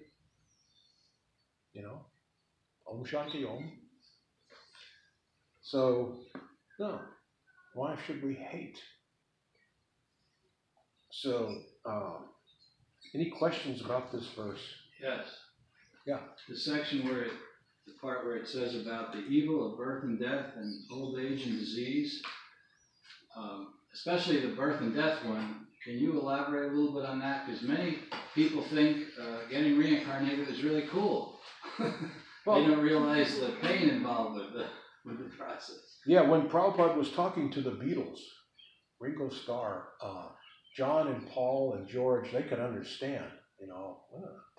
You know, Om Shanti Om. So, no, why should we hate? So, um, any questions about this verse? Yes. Yeah. The section where it, the part where it says about the evil of birth and death and old age and disease, um, especially the birth and death one, can you elaborate a little bit on that? Because many people think uh, getting reincarnated is really cool. they don't realize the pain involved with the with the process. Yeah, when Prabhupada was talking to the Beatles, Ringo Starr, uh, John and Paul and George, they could understand, you know,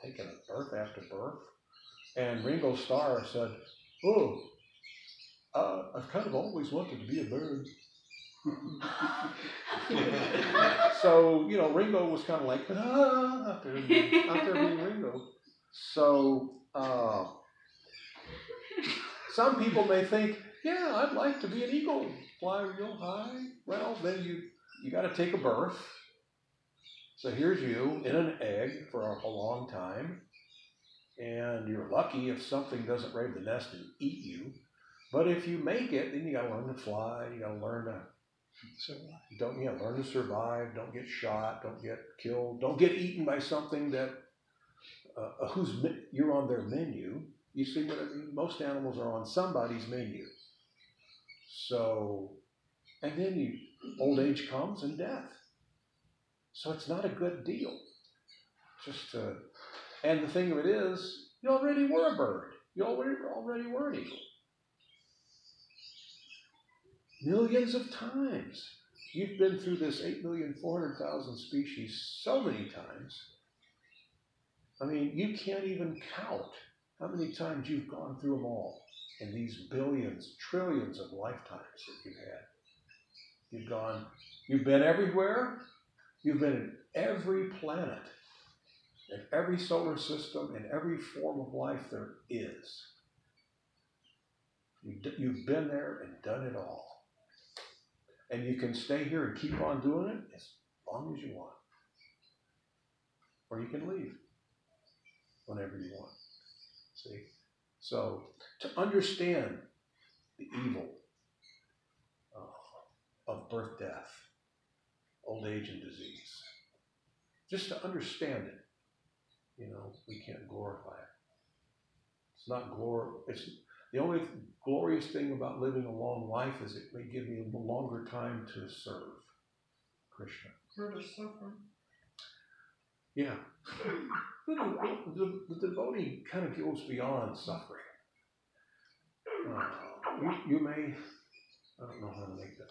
taking a birth after birth. And Ringo Starr said, Oh, uh, I've kind of always wanted to be a bird. so, you know, Ringo was kind of like, ah, out there, out there being Ringo. So, uh, some people may think, yeah, I'd like to be an eagle, fly real high. Well, then you you got to take a birth. So here's you in an egg for a, a long time, and you're lucky if something doesn't raid the nest and eat you. But if you make it, then you got to learn to fly. You got to learn to So don't yeah learn to survive. Don't get shot. Don't get killed. Don't get eaten by something that uh, uh, whose me- you're on their menu. You see what I mean? Most animals are on somebody's menu. So, and then you old age comes and death. So it's not a good deal. Just uh, and the thing of it is, you already were a bird. You already already were an eagle. Millions of times. You've been through this 8,400,000 species so many times. I mean, you can't even count how many times you've gone through them all in these billions, trillions of lifetimes that you've had. You've gone, you've been everywhere. You've been in every planet, in every solar system, in every form of life there is. You've, been there and done it all. And you can stay here and keep on doing it as long as you want. Or you can leave whenever you want. See? So, to understand the evil uh, of birth, death, old age, and disease, just to understand it, you know, we can't glorify it. It's not glory. It's the only glorious thing about living a long life is it may give you a longer time to serve Krishna. For the suffering. Yeah. The, the, the devotee kind of goes beyond suffering. Uh, you, you may, I don't know how to make that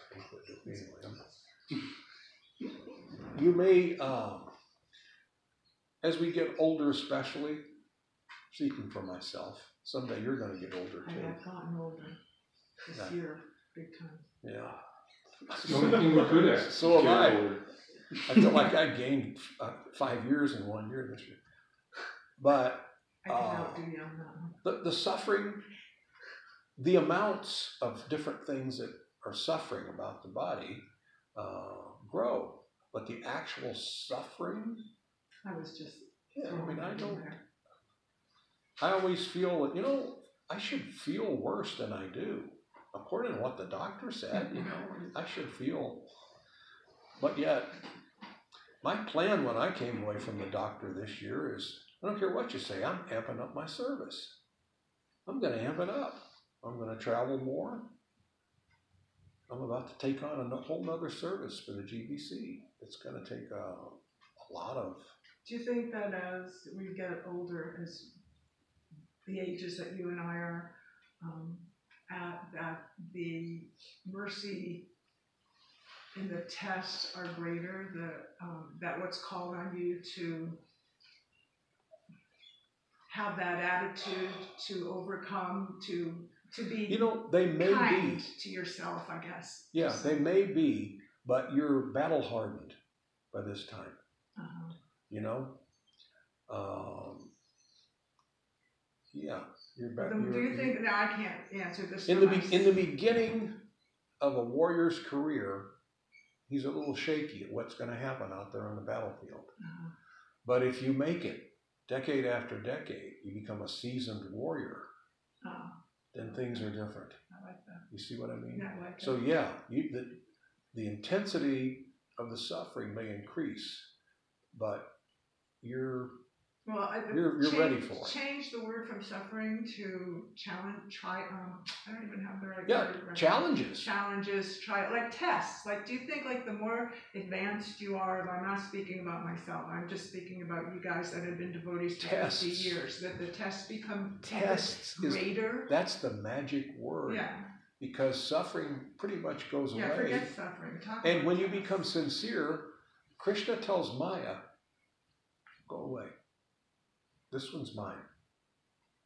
anyway, I'm- you may, um, as we get older, especially, speaking for myself, someday you're going to get older too. I have gotten older this Yeah. year, big time. Yeah. It's the only thing we're good at. So am I. Older. I feel like I gained uh, five years in one year this year. But Uh, outdo you on that one. the, the suffering, the amounts of different things that are suffering about the body uh, grow. But the actual suffering, I was just yeah, I mean, I don't. I always feel that, you know, I should feel worse than I do. According to what the doctor said, you know, I should feel. But yet, my plan when I came away from the doctor this year is I don't care what you say, I'm amping up my service. I'm going to amp it up. I'm going to travel more. I'm about to take on a whole nother service for the GBC. It's going to take a, a lot of Do you think that as we get older, as the ages that you and I are um, at, that the mercy and the tests are greater, the, um, that what's called on you to have that attitude to overcome, to, to be You know, they may kind be. to yourself, I guess. Yeah, they may be, but you're battle hardened by this time. You know. Um, yeah, you're back. But Do you think, now I can't answer this. in the be- in the beginning of a warrior's career, he's a little shaky at what's going to happen out there on the battlefield. Uh-huh. But if you make it decade after decade, you become a seasoned warrior. Uh, Then things are different. I like that. You see what I mean? Yeah, I like So yeah, you, the the intensity of the suffering may increase, but you're Well, I, You're- you're change, ready for it. Change the word from suffering to challenge. Try. Um, I don't even have the right yeah word. right now. challenges. Challenges. Try like tests. Like, do you think like the more advanced you are? I'm not speaking about myself. I'm just speaking about you guys that have been devotees for Tests. 50 years. That the tests become Tests is greater. that's the magic word yeah. because suffering pretty much goes Yeah. away. Forget suffering. Talk And when you become sincere, Krishna tells Maya, "Go away. This one's mine."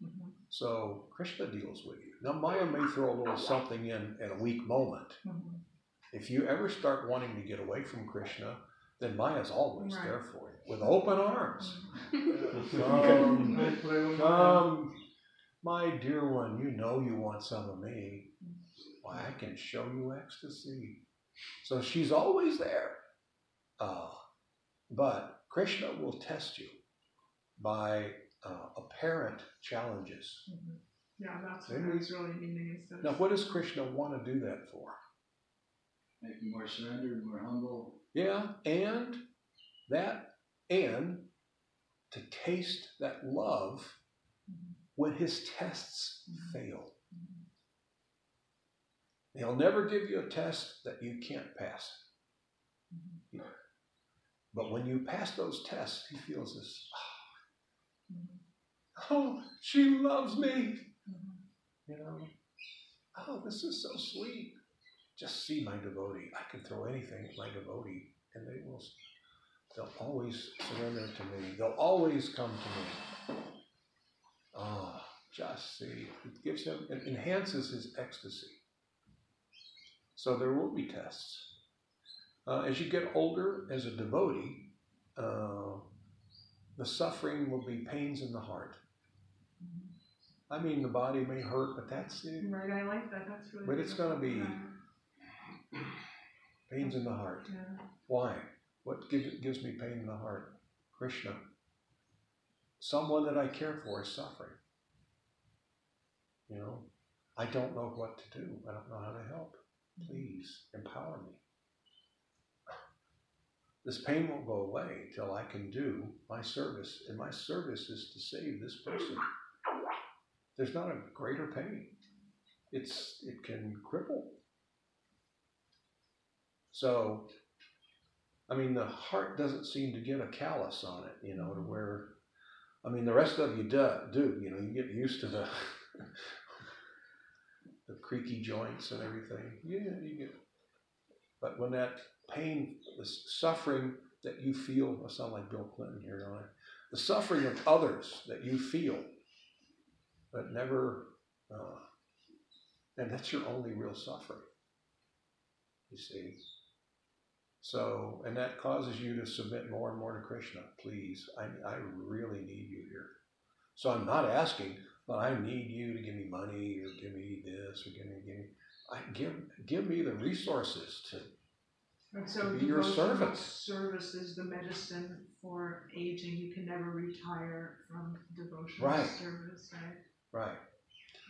Mhm, So Krishna deals with you. Now Maya may throw a little something in at a weak moment. mhm. If you ever start wanting to get away from Krishna, then Maya's always Right. there for you with open arms. Mm-hmm. Come, I play with my- come, my dear one, you know you want some of me. Why, I can show you ecstasy. So she's always there. Uh, but Krishna will test you by uh, apparent challenges. Mhm. Yeah, that's what Maybe- I was really meaning instead of. Now, what does Krishna want to do that for? Make you more surrendered, more humble. Yeah, and that, and to taste that love when his tests fail. He'll never give you a test that you can't pass. But when you pass those tests, he feels this. Ah, oh, she loves me. You know. Oh, this is so sweet. Just see my devotee. I can throw anything at my devotee, and they will. They'll always surrender to me. They'll always come to me. Oh, just see. It gives him, it enhances his ecstasy. So there will be tests. Uh, as you get older, as a devotee, uh, the suffering will be pains in the heart. I mean, the body may hurt, but that's it. Right, I like that, that's really. But it's gonna beautiful. be- Pains in the heart. Yeah. Why? What gives, gives me pain in the heart? Krishna. Someone that I care for is suffering. You know, I don't know what to do. I don't know how to help. Please empower me. This pain won't go away till I can do my service, and my service is to save this person. There's not a greater pain. It's it can cripple. So, I mean, the heart doesn't seem to get a callus on it, you know, to where, I mean, the rest of you do, do you know, you get used to the the creaky joints and everything. Yeah, you get. But when that pain, the suffering that you feel, I sound like Bill Clinton here, don't I? The suffering of others that you feel, but never, uh, and that's your only real suffering. You see. So, and that causes you to submit more and more to Krishna. Please, I, I really need you here. So I'm not asking, but I need you to give me money or give me this or give me, give me, I give, give me the resources to, And so To be your servant. service is the medicine for aging. You can never retire from devotional Right. service, right? right.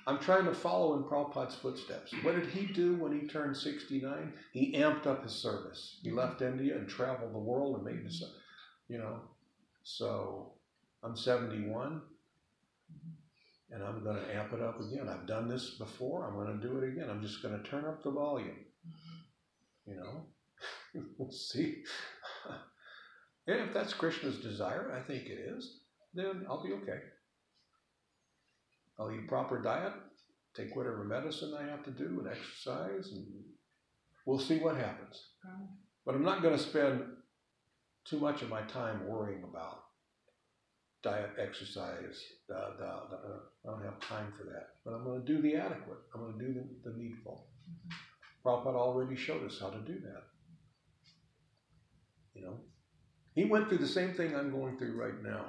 I'm trying to follow in Prabhupada's footsteps. What did he do when he turned 69? He amped up his service. He mm-hmm. left India and traveled the world and made this, you know. So I'm 71 mm-hmm. and I'm going to amp it up again. I've done this before. I'm going to do it again. I'm just going to turn up the volume. Mm-hmm. You know, we'll see. and if that's Krishna's desire, I think it is, then I'll be okay. I'll eat proper diet, take whatever medicine I have to do, and exercise, and we'll see what happens. But I'm not going to spend too much of my time worrying about diet, exercise. Da, da, da. I don't have time for that. But I'm going to do the adequate. I'm going to do the, the needful. Mm-hmm. Prabhupada already showed us how to do that. You know, he went through the same thing I'm going through right now.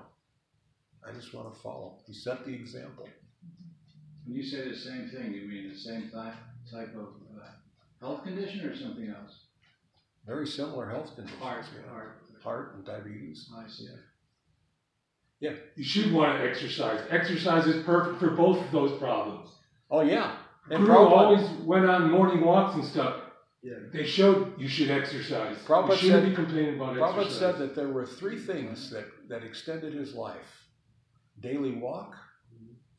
I just want to follow. He set the example. When you say the same thing, you mean the same type, type of uh, health condition or something else? Very similar health conditions. Heart, yeah. heart. Heart and diabetes. I see. Yeah. You should want to exercise. Exercise is perfect for both of those problems. Oh yeah. And Prabhupada, always went on morning walks and stuff. Yeah. They showed you should exercise. Prabhupada you shouldn't said- be complaining about Prabhupada exercise. said that there were three things that, that extended his life. Daily walk,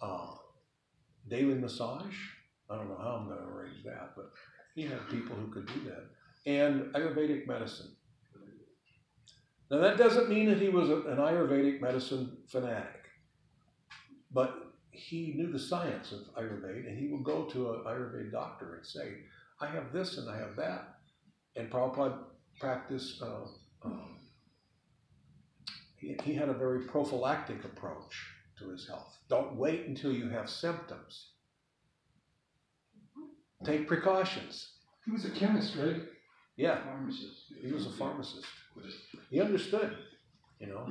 uh, daily massage. I don't know how I'm going to arrange that, but he had people who could do that. And Ayurvedic medicine. Now that doesn't mean that he was a, an Ayurvedic medicine fanatic, but he knew the science of Ayurveda, and he would go to an Ayurveda doctor and say, "I have this and I have that," and Prabhupada practiced. Uh, um, he, he had a very prophylactic approach to his health. Don't wait until you have symptoms. Take precautions. he was a chemist, right? Yeah, Pharmacist. he was a pharmacist. He understood, you know.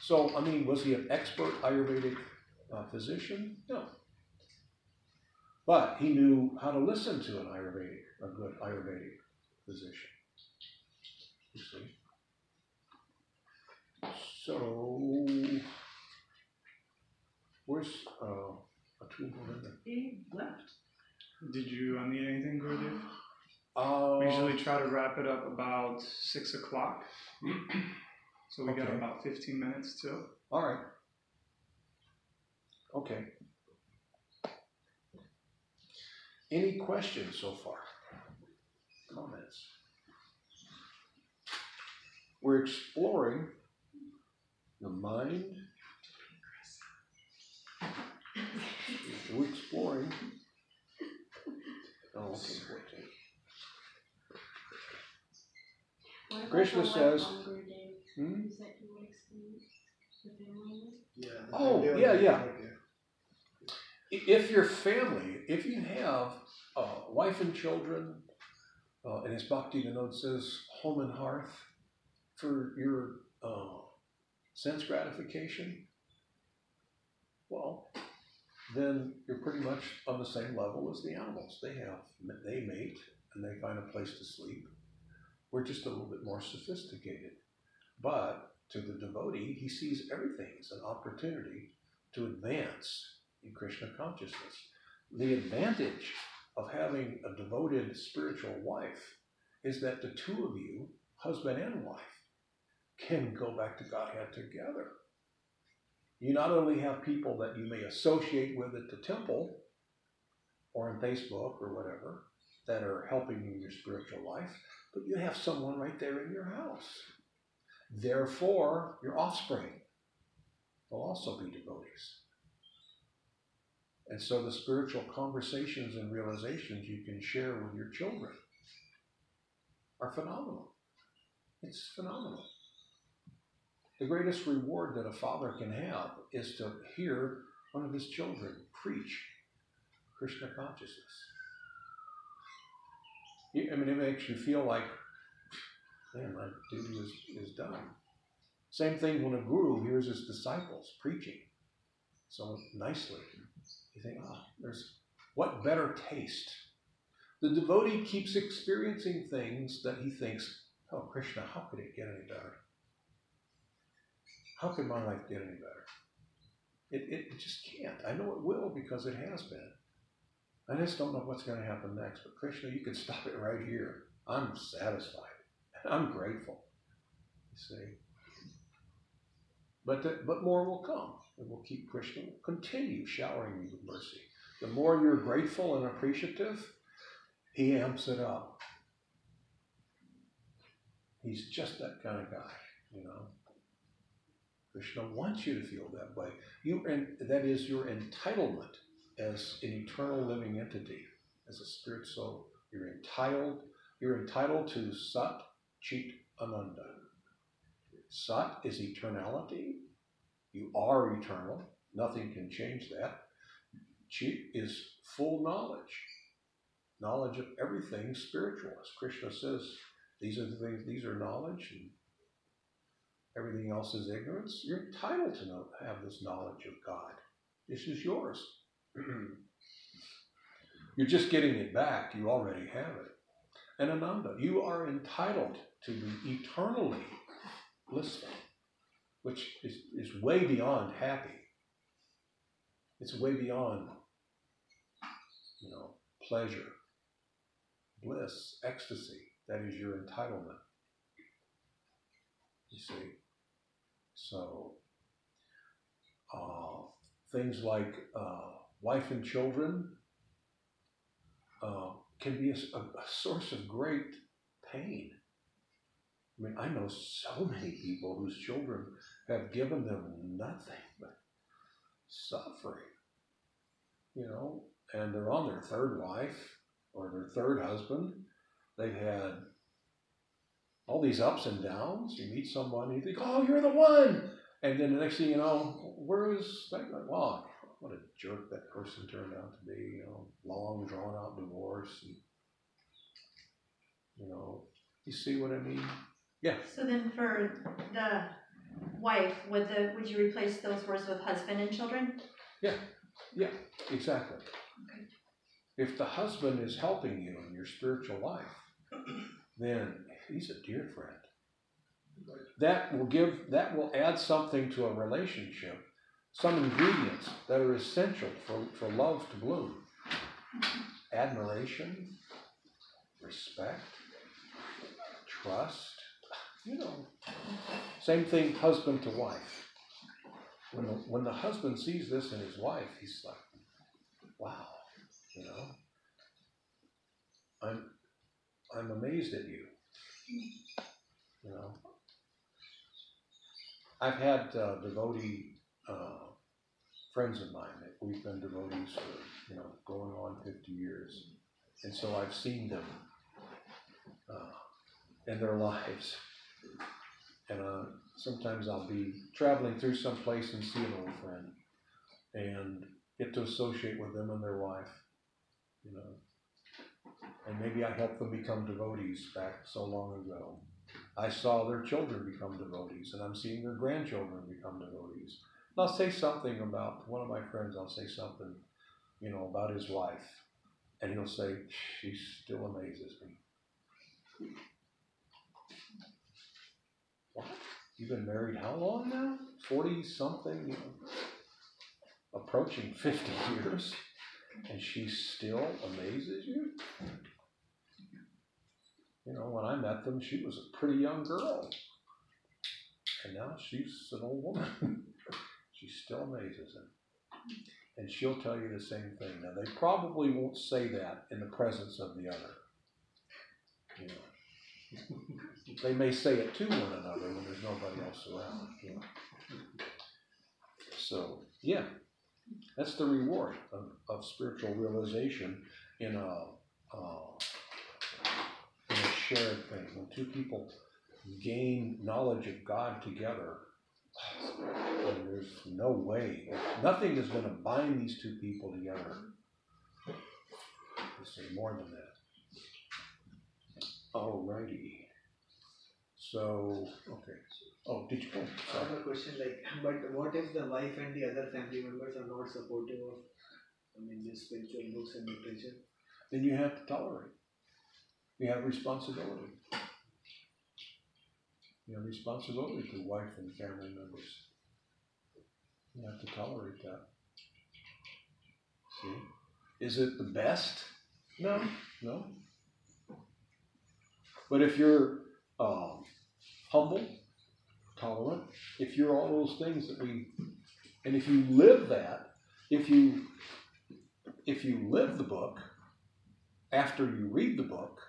So, I mean, was he an expert Ayurvedic uh, physician? No. But he knew how to listen to an Ayurvedic, a good Ayurvedic physician. You see. So, where's uh, Atul Govinda? He left. Did you uh, need anything, Gurudev? Uh, We usually try to wrap it up about six o'clock. So we got about fifteen minutes till. All right. Okay. Any questions so far? Comments? we're exploring the mind. We're exploring. Oh, okay, 14. Krishna says- Hmm? Is that you would explain the family? Yeah. Oh, idea yeah, was- yeah. If your family, if you have a wife and children, uh, and as Bhakti Vinod says, home and hearth for your uh, sense gratification, well, then you're pretty much on the same level as the animals. They have, they mate and they find a place to sleep. We're just a little bit more sophisticated. But to the devotee, he sees everything as an opportunity to advance in Krishna consciousness. The advantage of having a devoted spiritual wife is that the two of you, husband and wife, can go back to Godhead together. You not only have people that you may associate with at the temple or on Facebook or whatever that are helping you in your spiritual life, but you have someone right there in your house. Therefore, your offspring will also be devotees. And so the spiritual conversations and realizations you can share with your children are phenomenal. It's phenomenal. The greatest reward that a father can have is to hear one of his children preach Krishna consciousness. I mean, it makes you feel like, man, my duty is, is done. Same thing when a guru hears his disciples preaching so nicely. You think, ah, there's what better taste? The devotee keeps experiencing things that he thinks, oh, Krishna, how could it get any better? How could my life get any better? It, it, it just can't. I know it will because it has been. I just don't know what's going to happen next. But Krishna, you can stop it right here. I'm satisfied. I'm grateful. You see. But, the, but more will come. And will keep Krishna continue showering you with mercy. The more you're grateful and appreciative, he amps it up. He's just that kind of guy, you know. Krishna wants you to feel that way. You and that is your entitlement as an eternal living entity, as a spirit soul. You're entitled. You're entitled to Sat Chit Ananda. Sat is eternality. You are eternal. Nothing can change that. Chit is full knowledge. Knowledge of everything spiritual. As Krishna says, these are the things, these are knowledge, and everything else is ignorance. You're entitled to know, have this knowledge of God. This is yours. You're just getting it back. You already have it. And Ananda, you are entitled to be eternally blissful, which is, is way beyond happy. It's way beyond, you know, pleasure, bliss, ecstasy. That is your entitlement. You see? So, uh, things like uh, wife and children uh, can be a, a, a source of great pain. I mean, I know so many people whose children have given them nothing but suffering, you know, and they're on their third wife or their third husband. They've had all these ups and downs. You meet someone, you think, oh, you're the one. And then the next thing you know, where is that guy? Wow, what a jerk that person turned out to be. You know, long, drawn out divorce. And, you know, you see what I mean? Yeah. So then for the wife, would the, would you replace those words with husband and children? Yeah, yeah, exactly. Okay. If the husband is helping you in your spiritual life, then he's a dear friend. That will give that will add something to a relationship, some ingredients that are essential for, for love to bloom. Admiration, respect, trust, you know. Same thing husband to wife. When the, when the husband sees this in his wife, he's like, wow, you know, I'm, I'm amazed at you, you know. I've had uh, devotee uh, friends of mine that we've been devotees for, you know, going on 50 years. And so I've seen them uh, in their lives. And uh, sometimes I'll be traveling through some place and see an old friend and get to associate with them and their wife, you know. And maybe I helped them become devotees back so long ago. I saw their children become devotees, and I'm seeing their grandchildren become devotees. And I'll say something about one of my friends, I'll say something, you know, about his wife, and he'll say, She still amazes me. What? You've been married how long now? 40 something, you know, approaching 50 years, and she still amazes you? You know, when I met them, she was a pretty young girl. And now she's an old woman. she still amazes him. And she'll tell you the same thing. Now, they probably won't say that in the presence of the other. You know. They may say it to one another when there's nobody else around. You know. So, yeah, that's the reward of, of spiritual realization in a, uh, in a shared thing. When two people gain knowledge of God together, and there's no way, nothing is going to bind these two people together. To say more than that. Alrighty. So, okay. Oh, did you? Oh, I sorry. have a question like, but what if the wife and the other family members are not supportive of, I mean, this spiritual books and literature? Then you have to tolerate. You have responsibility. You have responsibility to wife and family members. You have to tolerate that. See? Is it the best? No, no. But if you're um, humble, tolerant, if you're all those things that we, and if you live that, if you, if you live the book, after you read the book,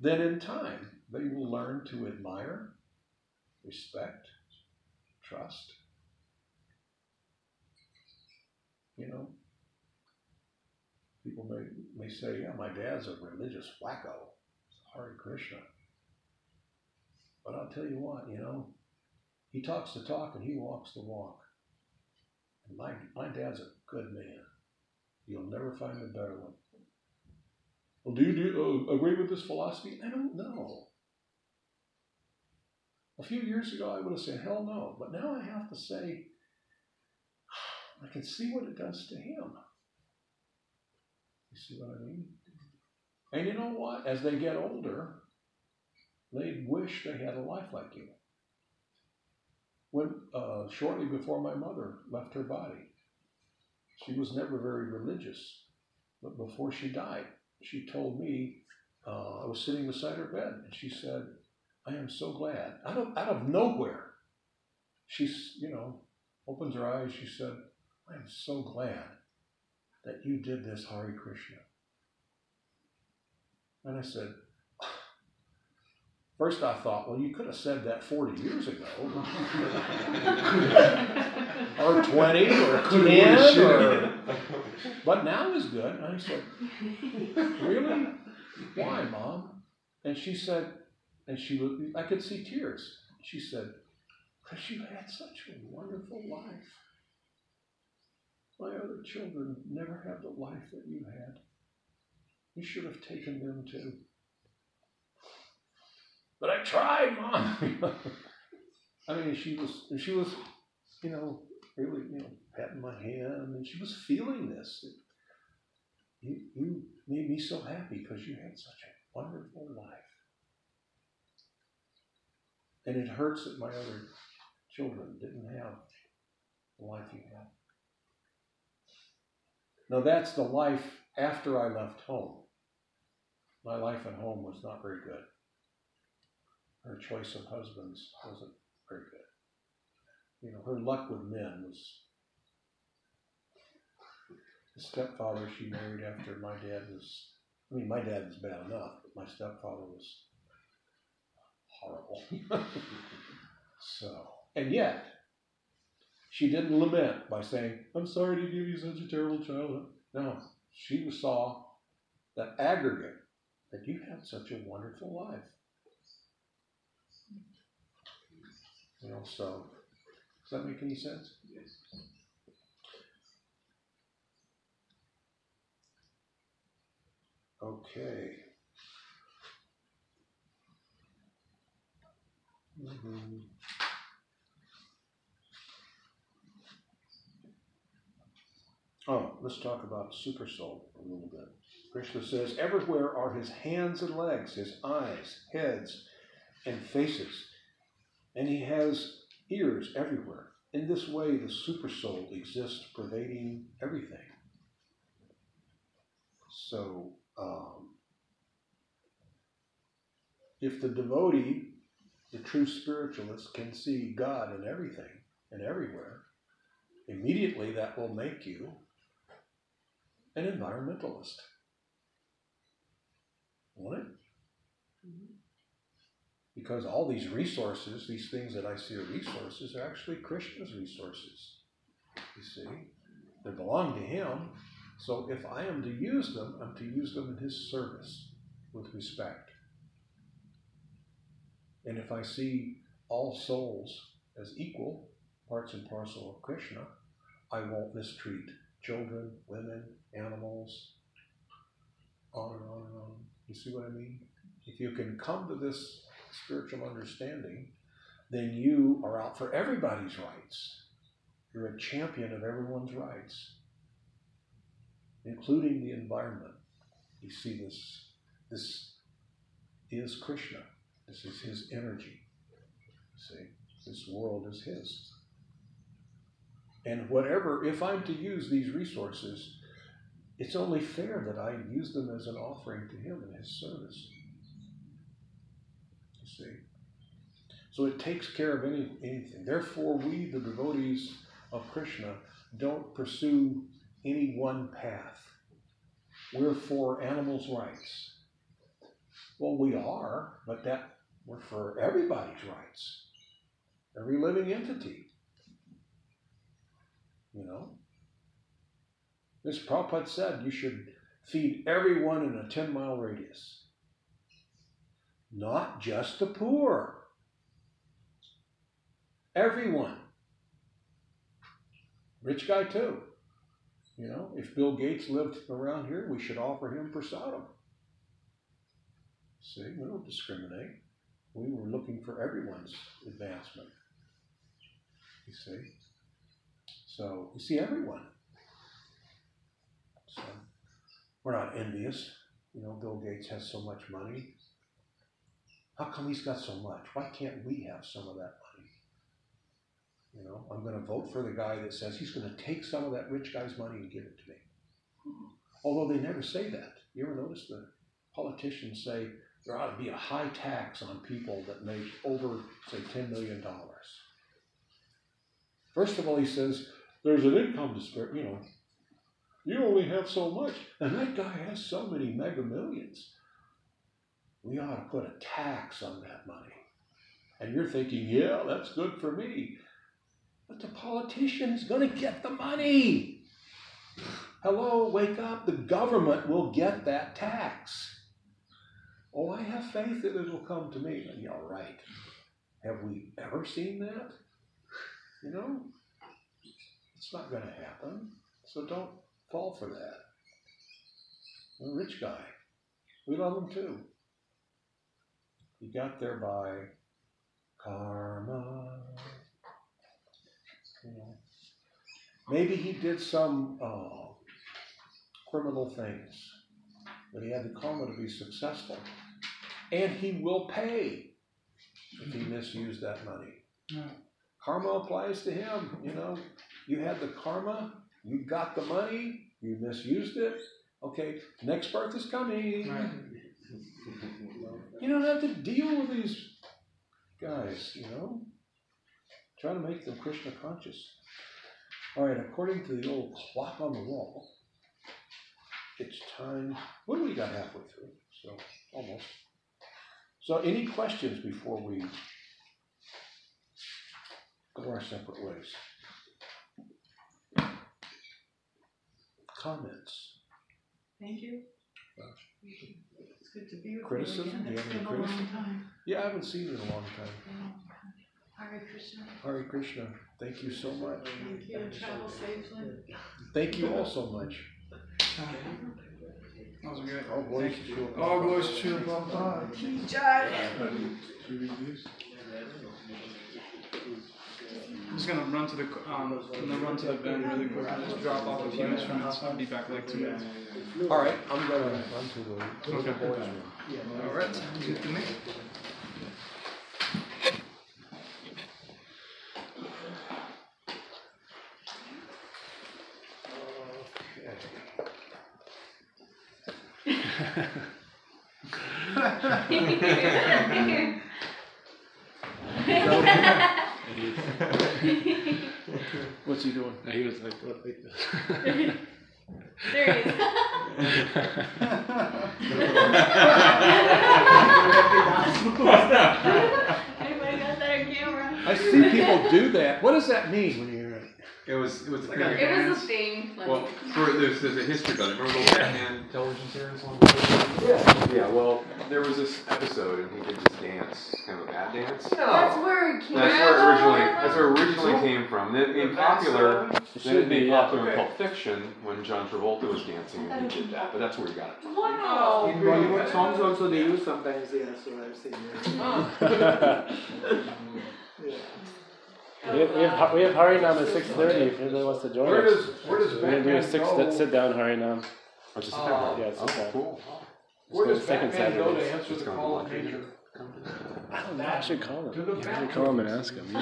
then in time they will learn to admire, respect, trust. You know, people may, may say, yeah, my dad's a religious wacko, Hare Krishna. But I'll tell you what, you know, he talks the talk and he walks the walk. And my, my dad's a good man. You'll never find a better one. Well, do you do, uh, agree with this philosophy? I don't know. A few years ago, I would have said, hell no. But now I have to say, I can see what it does to him. You see what I mean? And you know what? As they get older, they wish they had a life like you. When uh, shortly before my mother left her body, she was never very religious, but before she died, she told me uh, I was sitting beside her bed, and she said, "I am so glad." Out of out of nowhere, she's you know opens her eyes. She said, "I am so glad that you did this, Hari Krishna." And I said, First, I thought, well, you could have said that 40 years ago, or 20, or 10, or, but now is good. And I said, really? Why, mom? And she said, and she was, I could see tears. She said, because you had such a wonderful life. My other children never had the life that you had. You should have taken them too. But I tried, mom. I mean, she was, she was, you know, really, you know, patting my hand, and she was feeling this. You, you made me so happy because you had such a wonderful life. And it hurts that my other children didn't have the life you had. Now, that's the life after I left home. My life at home was not very good. Her choice of husbands wasn't very good. You know, her luck with men was the stepfather she married after my dad was, I mean, my dad was bad enough, but my stepfather was horrible. so, And yet, she didn't lament by saying, I'm sorry to give you such a terrible childhood. No, she saw the aggregate that you had such a wonderful life. You know, so does that make any sense? Yes. Okay. Mhm. Oh, let's talk about super soul a little bit. Krishna says, Everywhere are his hands and legs, his eyes, heads, and faces. And he has ears everywhere. In this way, the super soul exists, pervading everything. So, um, if the devotee, the true spiritualist, can see God in everything and everywhere, immediately that will make you an environmentalist. Won't it? Mm-hmm. Because all these resources, these things that I see are resources, are actually Krishna's resources. You see? They belong to him. So if I am to use them, I'm to use them in his service with respect. And if I see all souls as equal, parts and parcel of Krishna, I won't mistreat children, women, animals, on and on and on. You see what I mean? If you can come to this spiritual understanding, then you are out for everybody's rights. You're a champion of everyone's rights, including the environment. You see this this is Krishna. This is his energy. See? This world is his. And whatever, if I'm to use these resources, it's only fair that I use them as an offering to him in his service. You see? So it takes care of any, anything. Therefore, we, the devotees of Krishna, don't pursue any one path. We're for animals' rights. Well, we are, but that we're for everybody's rights. Every living entity. You know? As Prabhupada said, you should feed everyone in a 10 mile radius. Not just the poor. Everyone. Rich guy too. You know, if Bill Gates lived around here, we should offer him prasadam. See, we don't discriminate. We were looking for everyone's advancement. You see? So, you see everyone. So, we're not envious. You know, Bill Gates has so much money. How come he's got so much? Why can't we have some of that money? You know, I'm going to vote for the guy that says he's going to take some of that rich guy's money and give it to me. Although they never say that. You ever notice the politicians say there ought to be a high tax on people that make over, say, $10 million. First of all, he says there's an income disparity, you know, you only have so much, and that guy has so many mega millions. We ought to put a tax on that money. And you're thinking, yeah, that's good for me. But the politician's going to get the money. Hello, wake up. The government will get that tax. Oh, I have faith that it will come to me. Yeah, right. Have we ever seen that? You know, it's not going to happen. So don't fall for that. Rich guy. We love him too. He got there by karma. You know, maybe he did some uh, criminal things, but he had the karma to be successful, and he will pay if he misused that money. Yeah. Karma applies to him. You know, you had the karma, you got the money, you misused it. Okay, next birth is coming. Right. You don't have to deal with these guys, you know. Try to make them Krishna conscious. All right, according to the old clock on the wall, it's time. What do we got halfway through? So almost. So, any questions before we go our separate ways. Comments? Thank you. Uh, it's good to be with you Criticism? again. Do you It's have any been a long criticism? time. Yeah, I haven't seen you in a long time. Hare Krishna. Hare Krishna, thank you so much. Thank you. Travel safely. Thank you all so much. That was good. All glories to Srila All Prabhupada. glories to Srila Prabhupada. I'm just gonna run to the, um, I'm gonna run to the bin really quick and just drop off a few instruments. I'll be back like two minutes. All right, I'm gonna run to the, to Okay. All right, good to me. What's he doing? He was like, what, like this. There he is. Everybody got that on camera. I see people do that. What does that mean when you're, It It was, it was. Like a- It was a thing, like. Well, for, there's, there's a history about it. Remember the Batman television series on Yeah. Yeah, well, there was this episode and he did this dance, kind of a bat dance. That's where it came That's where it originally, that's where it originally came from. Then it became popular, then it should be, became yeah. popular in Pulp Fiction when John Travolta was dancing and he did that, but that's where he got it. Wow. In Bollywood songs also they use sometimes, yeah, so I've seen it. Yeah. We have, we have, we have Harinam at six thirty if anybody wants to join where us. does, where does We're gonna do a six, go? sit down Harinam. Oh, just Oh, yeah, it's oh, okay. cool. Where does Second Batman go to answer It's the gonna call be of lucky. nature? I don't know, I should call him. I should call him and ask him.